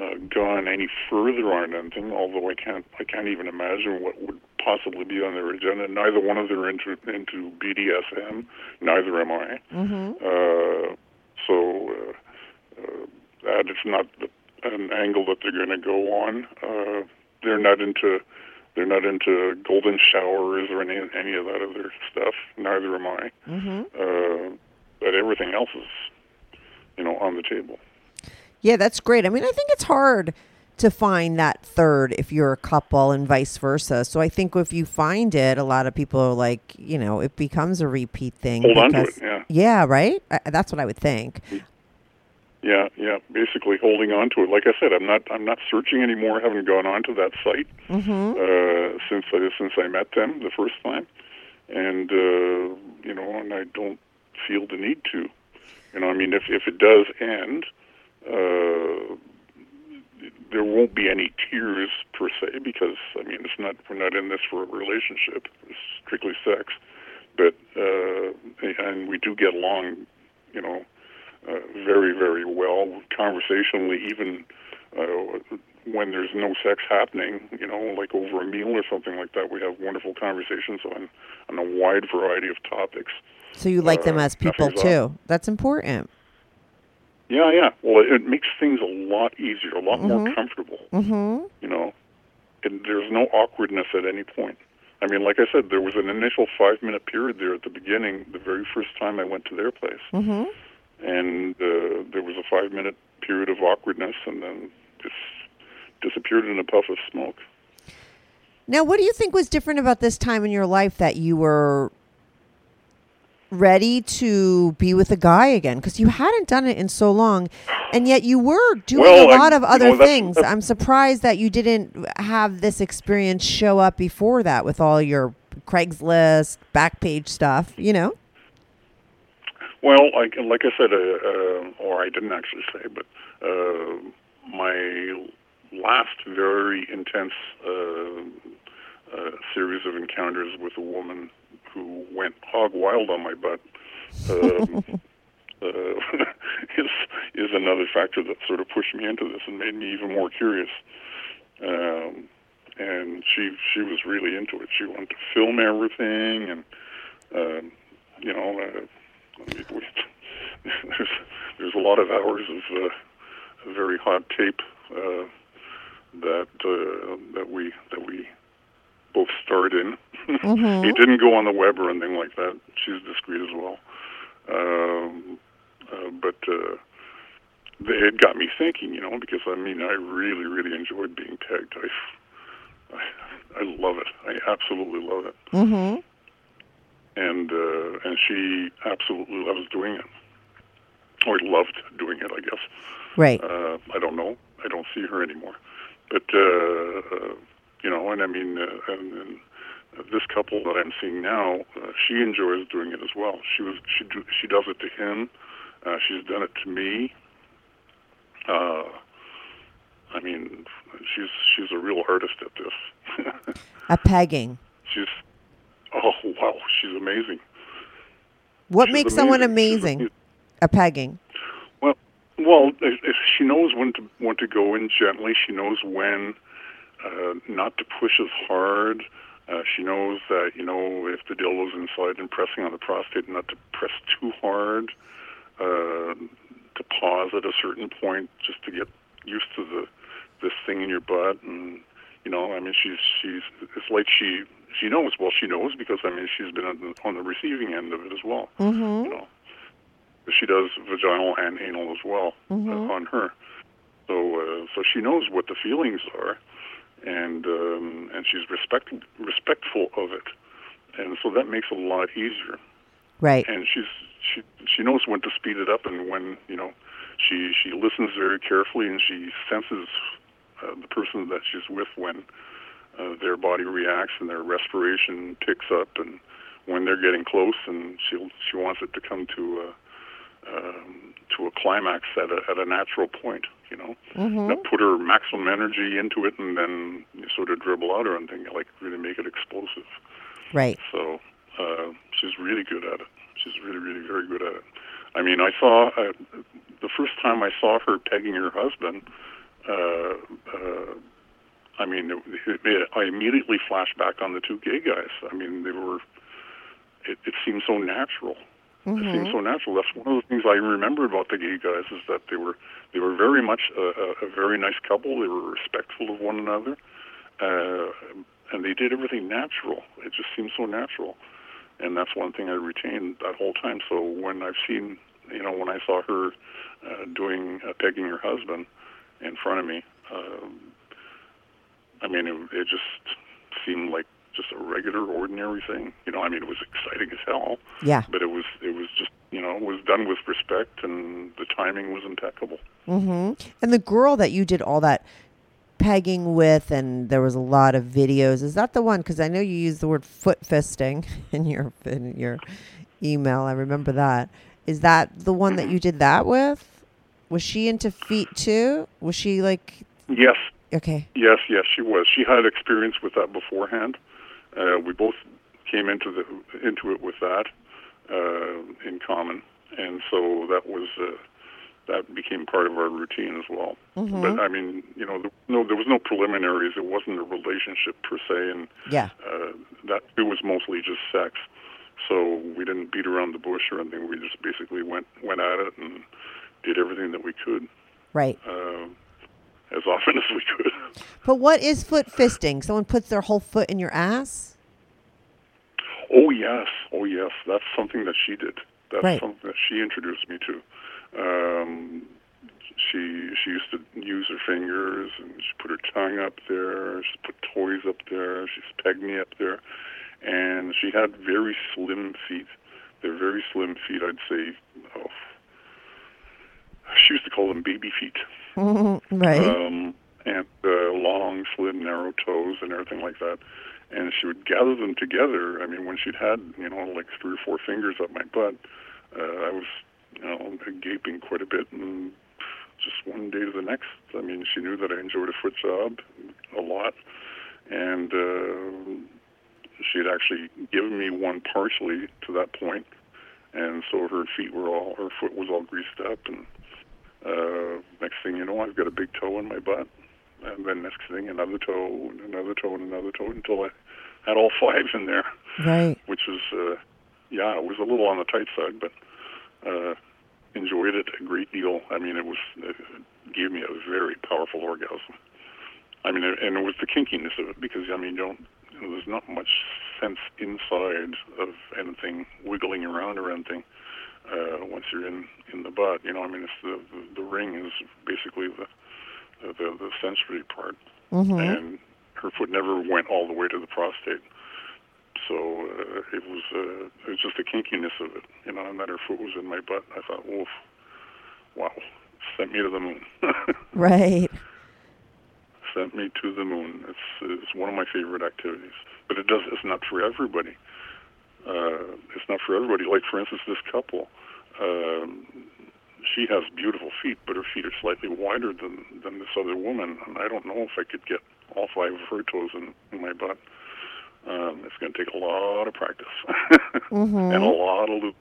uh, gone any further on anything, although I can't I can't even imagine what would possibly be on their agenda. Neither one of them are into into BDSM. Neither am I. Mm-hmm. Uh, so uh, uh, that is not the, an angle that they're going to go on. Uh, they're not into they're not into golden showers or any any of that other stuff. Neither am I. Mm-hmm. Uh, but everything else is, you know, on the table. Yeah, that's great. I mean, I think it's hard to find that third if you're a couple and vice versa. So I think if you find it, a lot of people are like, you know, it becomes a repeat thing. Hold on to it, yeah. Yeah, right? I, that's what I would think. Yeah, yeah. Basically, holding on to it. Like I said, I'm not. I'm not searching anymore. I haven't gone on to that site Mm-hmm. uh, since I since I met them the first time, and uh, you know, and I don't feel the need to. You know, I mean, if if it does end, uh, there won't be any tears per se because I mean, it's not. We're not in this for a relationship. It's strictly sex, but uh, and we do get along. You know, uh, very, very well conversationally, even uh, when there's no sex happening, you know, like over a meal or something like that. We have wonderful conversations on, on a wide variety of topics. So you like them Uh, as people too. That's important. Yeah, yeah. Well, it, it makes things a lot easier, a lot more comfortable. Mm-hmm. You know, and there's no awkwardness at any point. I mean, like I said, there was an initial five minute period there at the beginning, the very first time I went to their place. Mm-hmm. And uh, there was a five minute period of awkwardness, and then just disappeared in a puff of smoke. Now, what do you think was different about this time in your life that you were ready to be with a guy again? Because you hadn't done it in so long, and yet you were doing Well, a I- lot of you other know, that's- things. that's- I'm surprised that you didn't have this experience show up before that with all your Craigslist, Backpage stuff, you know? Well, like like I said, uh, uh, or I didn't actually say, but uh, my last very intense uh, uh, series of encounters with a woman who went hog wild on my butt um, uh, is is another factor that sort of pushed me into this and made me even more curious. Um, and she she was really into it. She wanted to film everything, and um, you know, we, we, there's there's a lot of hours of uh, very hot tape uh, that uh, that we that we both starred in. Mm-hmm. it didn't go on the web or anything like that. She's discreet as well. Um, uh, but uh, they, it got me thinking, you know, because I mean, I really, really enjoyed being pegged. I, I, I love it. I absolutely love it. Mm-hmm. And uh, and she absolutely loves doing it, or loved doing it, I guess. Right. Uh, I don't know. I don't see her anymore. But uh, uh, you know, and I mean, uh, and, and this couple that I'm seeing now, uh, she enjoys doing it as well. She was she do, she does it to him. Uh, she's done it to me. Uh, I mean, she's she's a real artist at this. A pegging. she's oh wow, she's amazing. What She's makes someone amazing. Amazing? A pegging. Well, well, she knows when to when to go in gently. She knows when uh, not to push as hard. Uh, she knows that you know if the dildo's inside and pressing on the prostate, not to press too hard. Uh, to pause at a certain point just to get used to the this thing in your butt, and you know, I mean, she's she's it's like she she knows. Well, she knows because I mean, she's been on the, on the receiving end of it as well. Mm-hmm. You know, she does vaginal and anal as well Mhm. uh, on her. So uh, so she knows what the feelings are, and um, and she's respect respectful of it, and so that makes it a lot easier. Right. And she's she she knows when to speed it up and when you know she she listens very carefully and she senses uh, the person that she's with when uh, their body reacts and their respiration ticks up and when they're getting close and she she wants it to come to a um, to a climax at a at a natural point you know Mm-hmm. put her maximum energy into it and then you sort of dribble out or anything like really make it explosive Right. so uh, she's really good at it. She's really, really very good at it. I mean, I saw uh, the first time I saw her pegging her husband. Uh, uh, I mean, it, it, I immediately flashed back on the two gay guys. I mean, they were. It, it seemed so natural. It seemed so natural. That's one of the things I remember about the gay guys is that they were they were very much a, a, a very nice couple. They were respectful of one another, uh, and they did everything natural. It just seemed so natural, and that's one thing I retained that whole time. So when I've seen, you know, when I saw her uh, doing uh, pegging her husband in front of me, um, I mean, it, it just seemed like just a regular, ordinary thing. You know, I mean, it was exciting as hell Yeah. but it was it was just you know it was done with respect and the timing was impeccable. Mm-hmm. And the girl that you did all that pegging with, and there was a lot of videos. Is that the one? Because I know you used the word foot fisting in your in your email. I remember that. Is that the one that you did that with? Was she into feet too? Was she like Yes, okay? yes, yes, she was. She had experience with that beforehand. Uh, we both came into the into it with that uh, in common, and so that was uh, that became part of our routine as well. But I mean, you know, the, no, there was no preliminaries. It wasn't a relationship per se, and Yeah. uh, that it was mostly just sex. So we didn't beat around the bush or anything. We just basically went went at it and did everything that we could Right. uh, as often as we could. But what is foot fisting? Someone puts their whole foot in your ass? Oh yes, oh yes, that's something that she did. That's Right. something that she introduced me to. Um, she she used to use her fingers and she put her tongue up there. She put toys up there. She's pegged me up there, and she had very slim feet. They're very slim feet. I'd say. Oh, she used to call them baby feet. right. um, and uh, long, slim, narrow toes and everything like that. and she would gather them together. I mean, when she'd had you know like three or four fingers up my butt, uh, I was you know gaping quite a bit, and just one day to the next. I mean, she knew that I enjoyed a foot job a lot, and uh, she had actually given me one partially to that point, and so her feet were all her foot was all greased up, and uh, next thing you know, I've got a big toe in my butt, and then next thing another toe, and another toe, and another toe until I had all five in there, Right. which was uh, yeah, it was a little on the tight side, but. Uh, enjoyed it a great deal. I mean, it was it gave me a very powerful orgasm. I mean, and it was the kinkiness of it because I mean, you don't you know, there's not much sense inside of anything wiggling around or anything uh, once you're in in the butt. You know, I mean, it's the the, the ring is basically the the, the, the sensory part, Mm-hmm. and her foot never went all the way to the prostate. So uh, it was uh, it was just the kinkiness of it, you know, and that her foot was in my butt. I thought, oof, wow, sent me to the moon. Right. sent me to the moon. It's it's one of my favorite activities, but it does. It's not for everybody. Uh, it's not for everybody. Like for instance, this couple. Um, she has beautiful feet, but her feet are slightly wider than than this other woman, and I don't know if I could get all five of her toes in, in my butt. Um, it's going to take a lot of practice and a lot of loop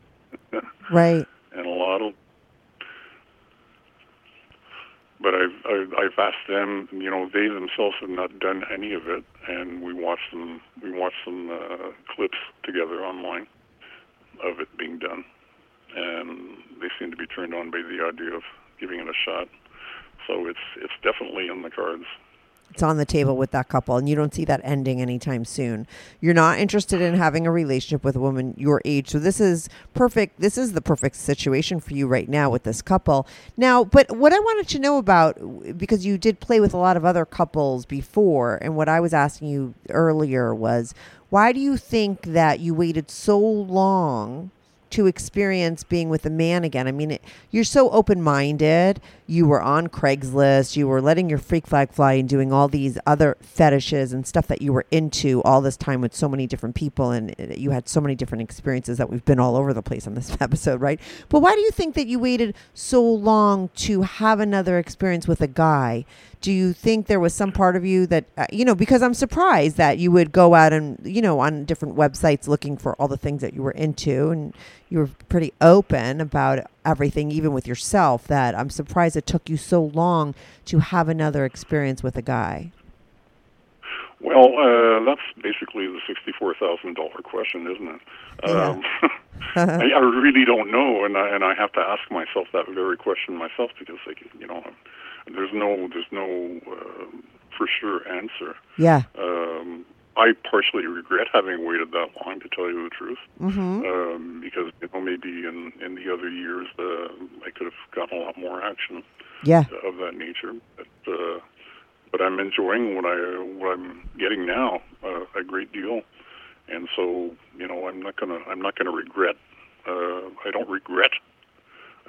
Right. and a lot of. But I've, I've asked them. You know, they themselves have not done any of it, and we watched them. We watched some uh, clips together online of it being done, and they seem to be turned on by the idea of giving it a shot. So it's it's definitely in the cards. It's on the table with that couple, and you don't see that ending anytime soon. You're not interested in having a relationship with a woman your age. So this is perfect. This is the perfect situation for you right now with this couple. Now, but what I wanted to know about, because you did play with a lot of other couples before, and what I was asking you earlier was, why do you think that you waited so long to experience being with a man again. I mean, it, you're so open minded. You were on Craigslist. You were letting your freak flag fly and doing all these other fetishes and stuff that you were into all this time with so many different people. And uh, you had so many different experiences that we've been all over the place on this episode, right? But why do you think that you waited so long to have another experience with a guy? Do you think there was some part of you that, uh, you know, because I'm surprised that you would go out and, you know, on different websites looking for all the things that you were into and you were pretty open about everything, even with yourself, that I'm surprised it took you so long to have another experience with a guy. Well, uh, that's basically the sixty-four thousand dollar question, isn't it? Yeah. Um, I, I really don't know, and I and I have to ask myself that very question myself because, like, you know, there's no there's no uh, for sure answer. Yeah. Um, I partially regret having waited that long, to tell you the truth, Mm-hmm. um, because you know maybe in in the other years uh, I could have gotten a lot more action Yeah. of that nature. But uh, but I'm enjoying what I what I'm getting now uh, a great deal, and so you know I'm not gonna I'm not gonna regret. Uh, I don't regret.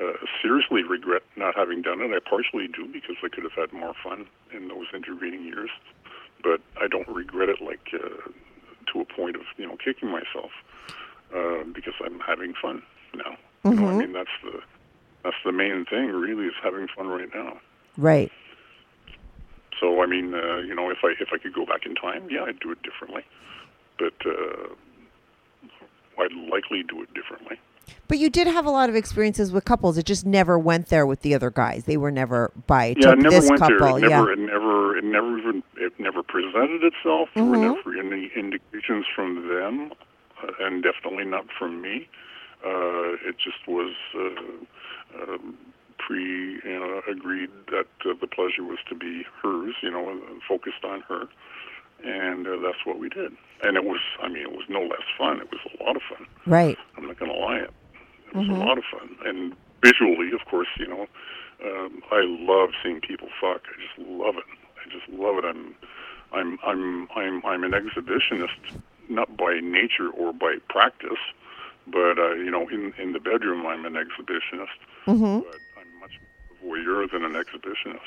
Uh, seriously regret not having done it. I partially do because I could have had more fun in those intervening years, but I don't regret it like uh, to a point of you know kicking myself uh, because I'm having fun now. You know, I mean that's the that's the main thing really is having fun right now. Right. So I mean, uh, you know, if I if I could go back in time, yeah, I'd do it differently. But uh, I'd likely do it differently. But you did have a lot of experiences with couples. It just never went there with the other guys. They were never by yeah, it never this went couple. there. It yeah. never, it never, it never even, it never presented itself. There were Mhm. never any indications from them, uh, and definitely not from me. Uh, it just was uh, um, pre, you know, agreed that uh, the pleasure was to be hers. You know, focused on her, and uh, that's what we did. And it was, I mean, it was no less fun. It was a lot of fun. Right. I'm not going to lie. It was a lot of fun, and visually, of course, you know, um, I love seeing people fuck. I just love it. I just love it. I'm, I'm, I'm, I'm, I'm an exhibitionist, not by nature or by practice, but uh, you know, in in the bedroom, I'm an exhibitionist. Mm-hmm. But I'm much more a voyeur than an exhibitionist.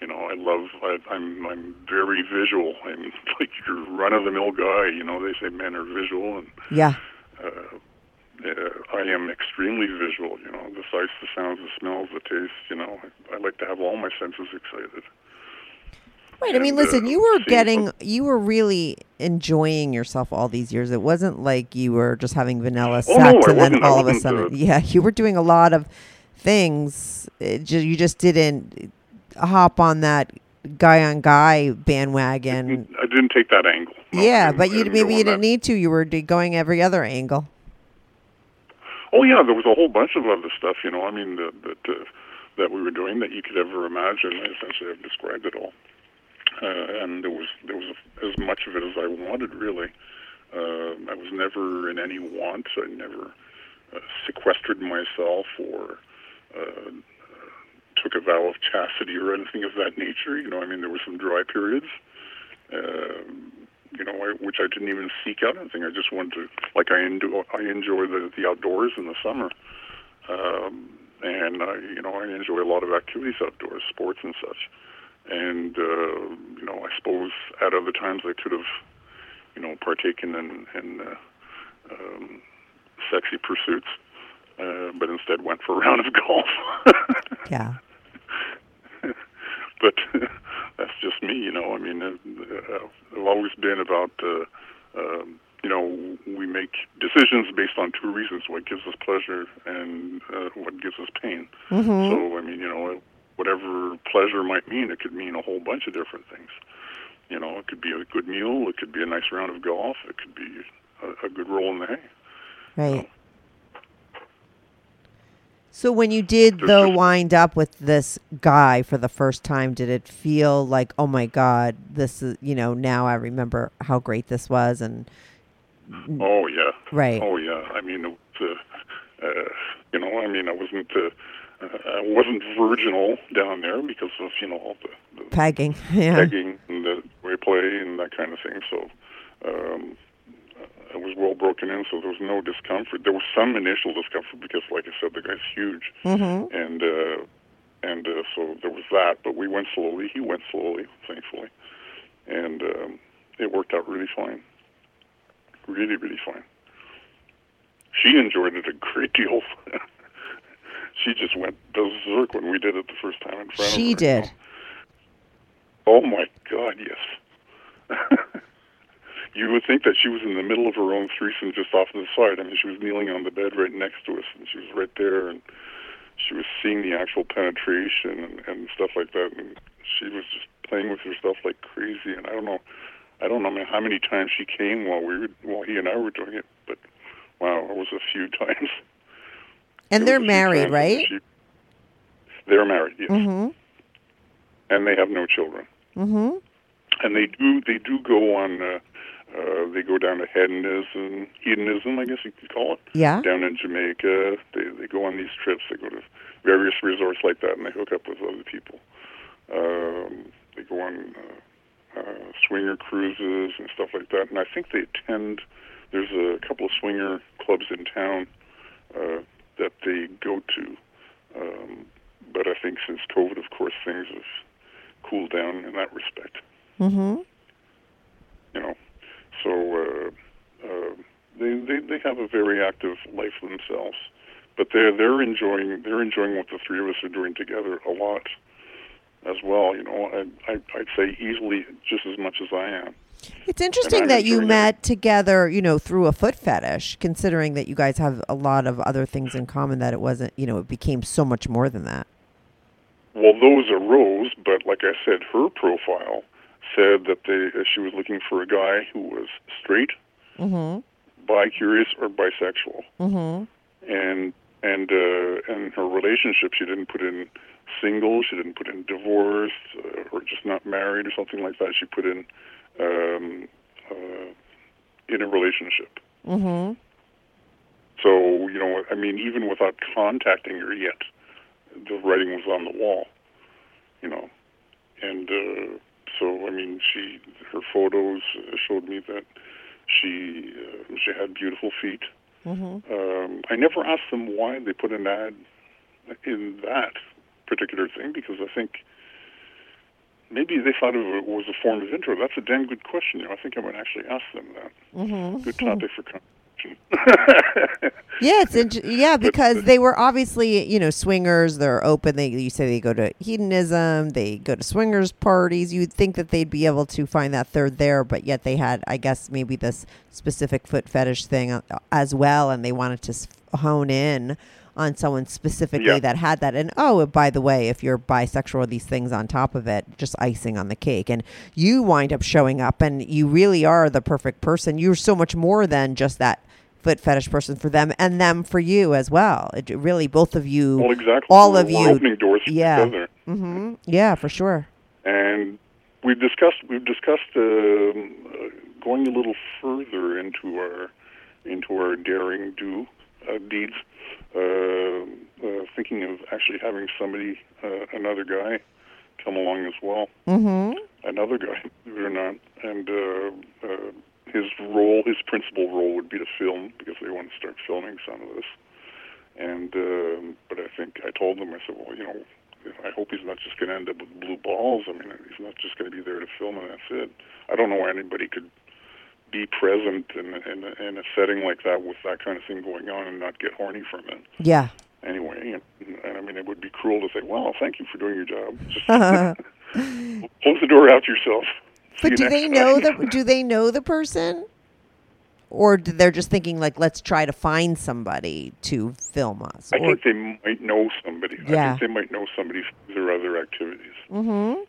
You know, I love. I, I'm I'm very visual. I'm like your run of the mill guy. You know, they say men are visual, and Yeah. uh, I am extremely visual. You know, the sights, the sounds, the smells, the tastes. You know, I, I like to have all my senses excited. Right. I mean, And, listen, uh, you were getting, you were really enjoying yourself all these years. It wasn't like you were just having vanilla Oh, sex no, I and then. All of a sudden, uh, yeah, you were doing a lot of things. It ju- you just didn't hop on that guy on guy bandwagon. I didn't take that angle. No, yeah, but you maybe you didn't that. need to. You were going every other angle. Oh yeah, there was a whole bunch of other stuff. You know, I mean that that uh, that we were doing that you could ever imagine. Essentially, I've described it all, uh, and there was there was as much of it as I wanted. Really, uh, I was never in any want. I never uh, sequestered myself or uh, took a vow of chastity or anything of that nature. You know, I mean, there were some dry periods. Um, you know, I, which I didn't even seek out anything. I just wanted to, like, I enjoy, I enjoy the the outdoors in the summer, um, and I, you know, I enjoy a lot of activities outdoors, sports and such. And uh, you know, I suppose at other times I could have, you know, partaken in in uh, um, sexy pursuits, uh, but instead went for a round of golf. Yeah. but that's just me, you know. I mean, uh, I've always been about, uh, um, you know, we make decisions based on two reasons: what gives us pleasure and uh, what gives us pain. So, I mean, you know, whatever pleasure might mean, it could mean a whole bunch of different things. You know, it could be a good meal, it could be a nice round of golf, it could be a, a good roll in the hay. Right. So when you did There's though just- wind up with this guy for the first time, did it feel like, oh my God, this is you know, now I remember how great this was and Oh yeah. Right. Oh yeah. I mean, it uh, uh, you know, I mean, I wasn't, uh, I wasn't virginal down there because of you know all the, the pegging. Yeah. pegging and the way play and that kind of thing. So um, I was well broken in, so there was no discomfort. There was some initial discomfort because, like I said, the guy's huge, Mm-hmm. and uh, and uh, so there was that. But we went slowly. He went slowly, thankfully, and um, it worked out really fine. Really, really fine. She enjoyed it a great deal. she just went berserk when we did it the first time in front of her. She did. Oh my God, yes. You would think that she was in the middle of her own threesome just off to the side. I mean, she was kneeling on the bed right next to us, and she was right there, and she was seeing the actual penetration and, and stuff like that, and she was just playing with herself like crazy. And I don't know, I don't know how many times she came while we were, while he and I were doing it, but wow, it was a few times. And It they're was a few married, right? she- they're married, yes, Mm-hmm. and they have no children. Mm-hmm. and they do they do go on uh, uh, they go down to hedonism hedonism I guess you could call it Yeah. down in Jamaica they they go on these trips they go to various resorts like that and they hook up with other people um, they go on uh, uh, swinger cruises and stuff like that and I think they attend there's a couple of swinger clubs in town uh, that they go to um, but I think since COVID of course things have cooled down in that respect Mm-hmm. you know. So uh, uh, they, they they have a very active life themselves, but they're they're enjoying they're enjoying what the three of us are doing together a lot as well. You know, I, I I'd say easily just as much as I am. It's interesting that you enjoying it. met together, you know, through a foot fetish, considering that you guys have a lot of other things in common that it wasn't, you know, it became so much more than that. Well, those arose, but like I said, her profile said that they uh, she was looking for a guy who was straight, Mm-hmm. bi-curious, or bisexual. Mm-hmm. and and uh, and her relationship she didn't put in single she didn't put in divorced uh, or just not married or something like that she put in um, uh, in a relationship Mm-hmm. so you know I mean even without contacting her yet the writing was on the wall you know and uh, so I mean she her photos showed me that she uh, she had beautiful feet Mm-hmm. um, I never asked them why they put an ad in that particular thing because I think maybe they thought it was a form of intro. That's a damn good question. You know, I think I might actually ask them that. Mm-hmm. Good topic for Yeah, it's int- yeah because they were obviously you know swingers. They're open. They you say they go to hedonism. They go to swingers parties. You'd think that they'd be able to find that third there, but yet they had I guess maybe this specific foot fetish thing uh, as well, and they wanted to hone in on someone specifically Yeah. that had that. And oh, by the way, if you're bisexual, these things on top of it, just icing on the cake. And you wind up showing up, and you really are the perfect person. You're so much more than just that foot fetish person for them, and them for you as well. It really, both of you, Well, exactly. all We're- of you, opening doors yeah, other. hmm yeah, for sure. and we've discussed we've discussed um, uh, going a little further into our into our daring do uh, deeds. Uh, uh, thinking of actually having somebody, uh, another guy, come along as well. Mm-hmm. Another guy, believe it or not, and uh, uh, his role, his principal role, would be to film because they want to start filming some of this. And um, but I think I told them I said, well, you know, I hope he's not just going to end up with blue balls. I mean, he's not just going to be there to film and that's it. I don't know why anybody could be present in, in, in a setting like that with that kind of thing going on and not get horny from it. Yeah. Anyway, and, and I mean, it would be cruel to say, well, thank you for doing your job. Just close the door out yourself. But do they know time. the do they know the person? Or they're just thinking like let's try to find somebody to film us. I or, think they might know somebody. Yeah. I think they might know somebody through their other activities. mm-hmm.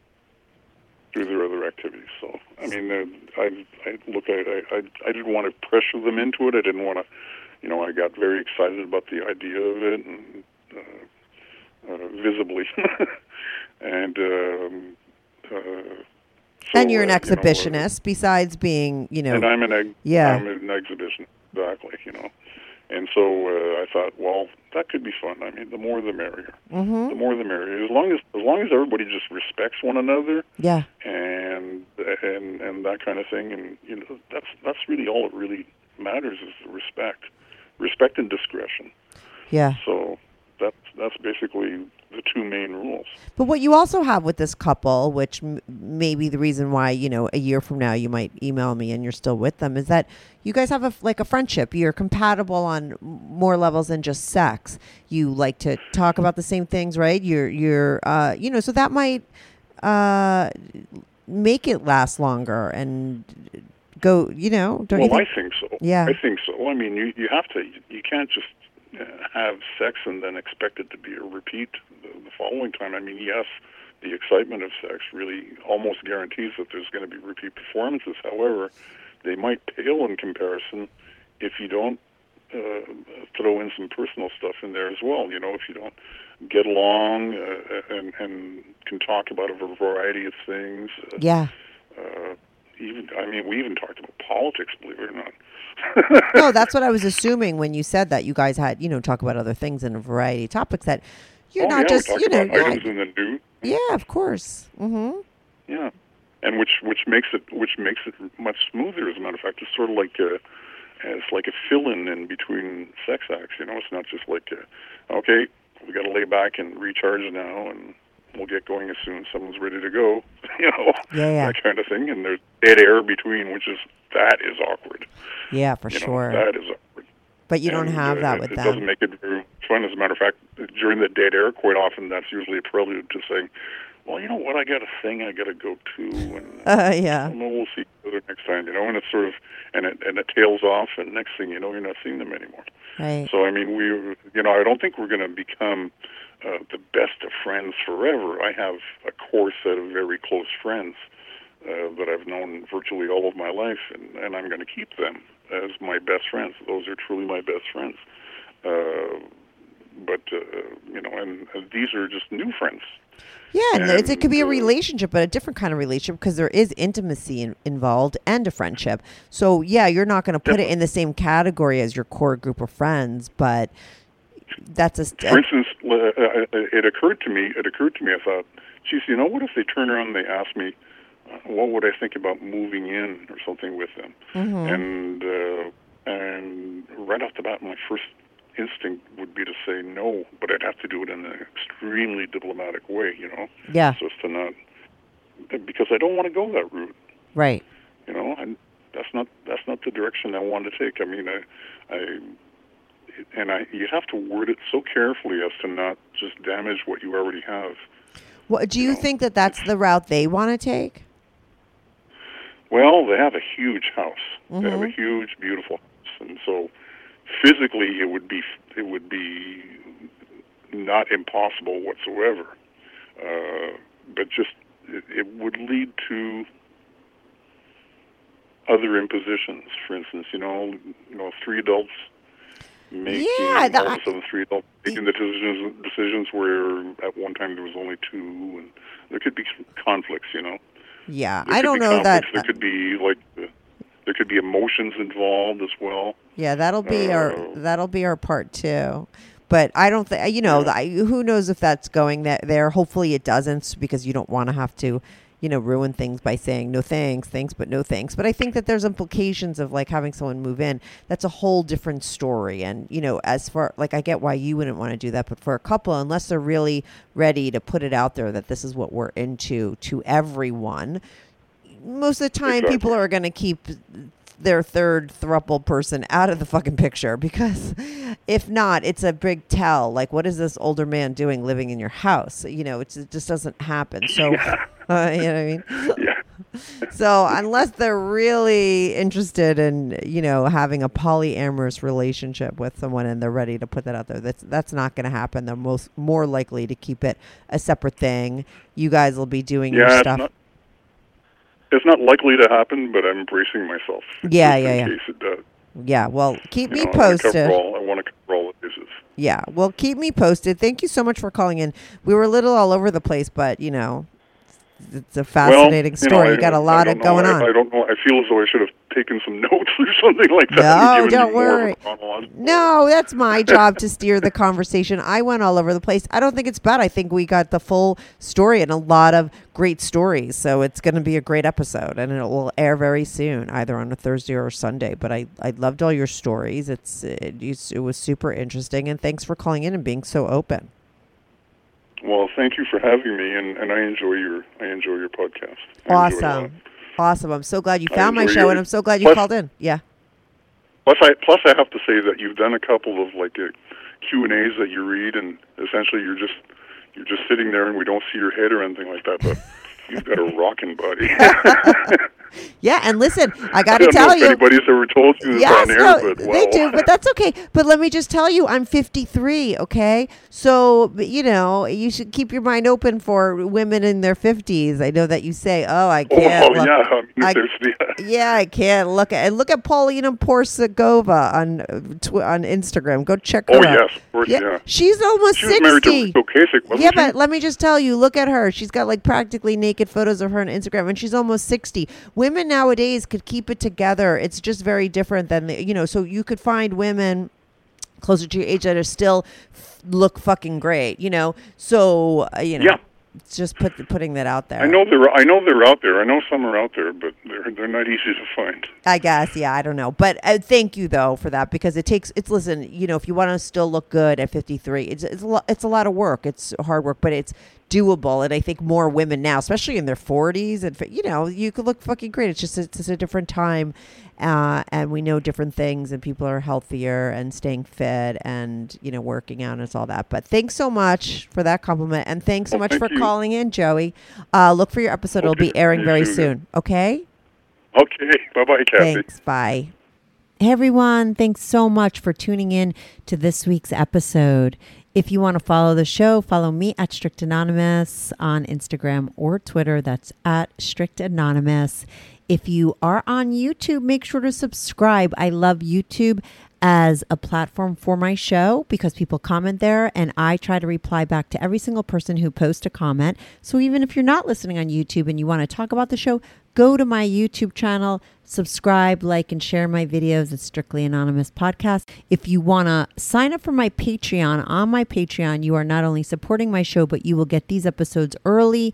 Through their other activities. So, I mean, uh, I, I look. I, I, I didn't want to pressure them into it. I didn't want to, you know, I got very excited about the idea of it and uh, uh, visibly. and, um, uh, so, and you're an uh, you know, exhibitionist besides being, you know, and I'm an ex- Yeah. I'm an exhibition exactly, you know. And so uh, I thought, well, that could be fun. I mean, the more the merrier. Mhm. The more the merrier. As long as as long as everybody just respects one another yeah. and and and that kind of thing, and you know, that's that's really all that really matters is the respect, respect and discretion. Yeah. So that's that's basically the two main rules. But what you also have with this couple, which m- may be the reason why you know a year from now you might email me and you're still with them, is that you guys have a like a friendship. You're compatible on more levels than just sex. You like to talk about the same things, right? You're you're uh, you know, so that might uh, make it last longer and go. You know, don't well, you think? I think so. Yeah. I think so. I mean, you you have to. You can't just have sex and then expect it to be a repeat the, the following time. I mean, yes, the excitement of sex really almost guarantees that there's going to be repeat performances. However, they might pale in comparison if you don't uh, throw in some personal stuff in there as well. You know, if you don't get along uh, and and can talk about a variety of things. Uh, yeah. uh, even I mean, we even talked about politics, believe it or not. no, that's what I was assuming when you said that you guys had, you know, talk about other things and a variety of topics that you're oh, not yeah, just, you know, about yeah, items in the news. yeah, of course. hmm Yeah, and which which makes it which makes it much smoother. As a matter of fact, it's sort of like a it's like a fill-in in between sex acts. You know, it's not just like a, okay, we got to lay back and recharge now, and we'll get going as soon as someone's ready to go. You know, Yeah, yeah. that kind of thing. And there's dead air between, which is that is awkward. Yeah, for You know, sure. that is awkward. but you don't have uh, that it, with it them. doesn't make it very fun. As a matter of fact, during the dead air, quite often that's usually a prelude to saying, "Well, you know what? I got a thing I got to go to, and Uh, yeah. well, we'll see each other next time." You know, and it's sort of and it and it tails off, and next thing you know, you're not seeing them anymore. Right. So I mean, we, you know, I don't think we're going to become uh, the best of friends forever. I have a core set of very close friends uh, that I've known virtually all of my life, and, and I'm going to keep them as my best friends. Those are truly my best friends. Uh, but uh, you know, and uh, these are just new friends. Yeah, and it's, it could be a uh, relationship, but a different kind of relationship because there is intimacy in, involved and a friendship. So yeah, you're not going to put it in the same category as your core group of friends, but that's a, st- For instance, uh, uh, it occurred to me. It occurred to me. I thought, geez, you know, what if they turn around and they ask me, uh, what would I think about moving in or something with them? And uh, and right off the bat, my first instinct would be to say no, but I'd have to do it in an extremely diplomatic way, you know, yeah, so as to not because I don't want to go that route. Right. You know, and that's not that's not the direction I want to take. I mean, I, I and I you have to word it so carefully as to not just damage what you already have. What do you know, think that that's the route they want to take? Well, they have a huge house. They have a Mhm. huge, beautiful house, and so physically, it would be it would be not impossible whatsoever. Uh, but just it, it would lead to other impositions. For instance, you know, you know, three adults making Yeah, all that- of a sudden three adults making the decisions decisions where at one time there was only two, and there could be conflicts. You know. Yeah, There I don't know that. There could be like uh, there could be emotions involved as well. Yeah, that'll be our Uh, that'll be our part two. But I don't think you know. I, who knows if that's going that there? Hopefully it doesn't, because you don't want to have to, you know, ruin things by saying no thanks, thanks, but no thanks. But I think that there's implications of like having someone move in. That's a whole different story. And you know, as far like I get why you wouldn't want to do that, but for a couple, unless they're really ready to put it out there that this is what we're into to everyone, most of the time Exactly. people are going to keep their third thruple person out of the fucking picture because if not it's a big tell like what is this older man doing living in your house you know it's, it just doesn't happen so uh, you know what i mean Yeah. so unless they're really interested in you know having a polyamorous relationship with someone and they're ready to put that out there that's that's not going to happen they're most more likely to keep it a separate thing you guys will be doing your Yeah, it's stuff not, it's not likely to happen, but I'm bracing myself. Yeah, yeah, yeah. it does. yeah well keep You me know, posted I want to cover all the bases. Yeah. Well, keep me posted. Thank you so much for calling in. We were a little all over the place, but you know, it's a fascinating well, story. You, You, got a lot of going I, on. I don't know. I feel as though I should have taken some notes or something like that. No, don't you more of a worry. no, that's my job to steer the conversation. I went all over the place. I don't think it's bad. I think we got the full story and a lot of great stories. So it's going to be a great episode, and it will air very soon, either on a Thursday or a Sunday. But I, I loved all your stories. It's it, it was super interesting, and thanks for calling in and being so open. Well, thank you for having me, and, and I enjoy your I enjoy your podcast. I enjoy it a lot. Awesome. Awesome. I'm so glad you found my show your- and I'm so glad you Plus- called in. Yeah. Plus, I plus I have to say that you've done a couple of like uh, Q and A's that you read, and essentially you're just you're just sitting there, and we don't see your head or anything like that, but you've got a rocking body. Yeah, and listen, I I got to don't know tell if you. anybody's ever told you this Yes, on air, no, but they well, do, but that's okay. But let me just tell you, I'm 53. Okay, so you know you should keep your mind open for women in their 50s. I know that you say, "Oh, I oh, can't." well, look- yeah, I mean, I- there's Yeah, I can't look at look at Paulina Porizkova on uh, on Instagram. Go check her oh out. yes, of course, yeah. she's almost She was 60. married to Ric Ocasek, wasn't Yeah, she? but let me just tell you, look at her. She's got like practically naked photos of her on Instagram, and she's almost 60. Women nowadays could keep it together. It's just very different than, the, you know, so you could find women closer to your age that are still f- look fucking great, you know? So, uh, you know, Yeah. It's just put, putting that out there. I know they're I know they're out there. I know some are out there, but they're they're not easy to find. I guess, yeah, I don't know, but uh, thank you though for that because it takes. It's listen, you know, if you want to still look good at 53, it's it's a lot, it's a lot of work. It's hard work, but it's doable, and I think more women now, especially in their 40s, and you know, you could look fucking great. It's just it's just a different time, uh, and we know different things, and people are healthier and staying fit, and you know, working out and it's all that. But thanks so much for that compliment, and thanks so Well, much thank for you. calling in, Joey. Uh, look for your episode; it'll be airing very soon. Okay. Okay, bye bye, Kathy. Thanks. Bye. Hey everyone, thanks so much for tuning in to this week's episode. If you want to follow the show, follow me at Strict Anonymous on Instagram or Twitter. That's at Strict Anonymous. If you are on YouTube, make sure to subscribe. I love YouTube as a platform for my show because people comment there and I try to reply back to every single person who posts a comment. So even if you're not listening on YouTube and you want to talk about the show, go to my YouTube channel, subscribe, like, and share my videos. It's Strictly Anonymous Podcast. If you want to sign up for my Patreon, on my Patreon, you are not only supporting my show, but you will get these episodes early,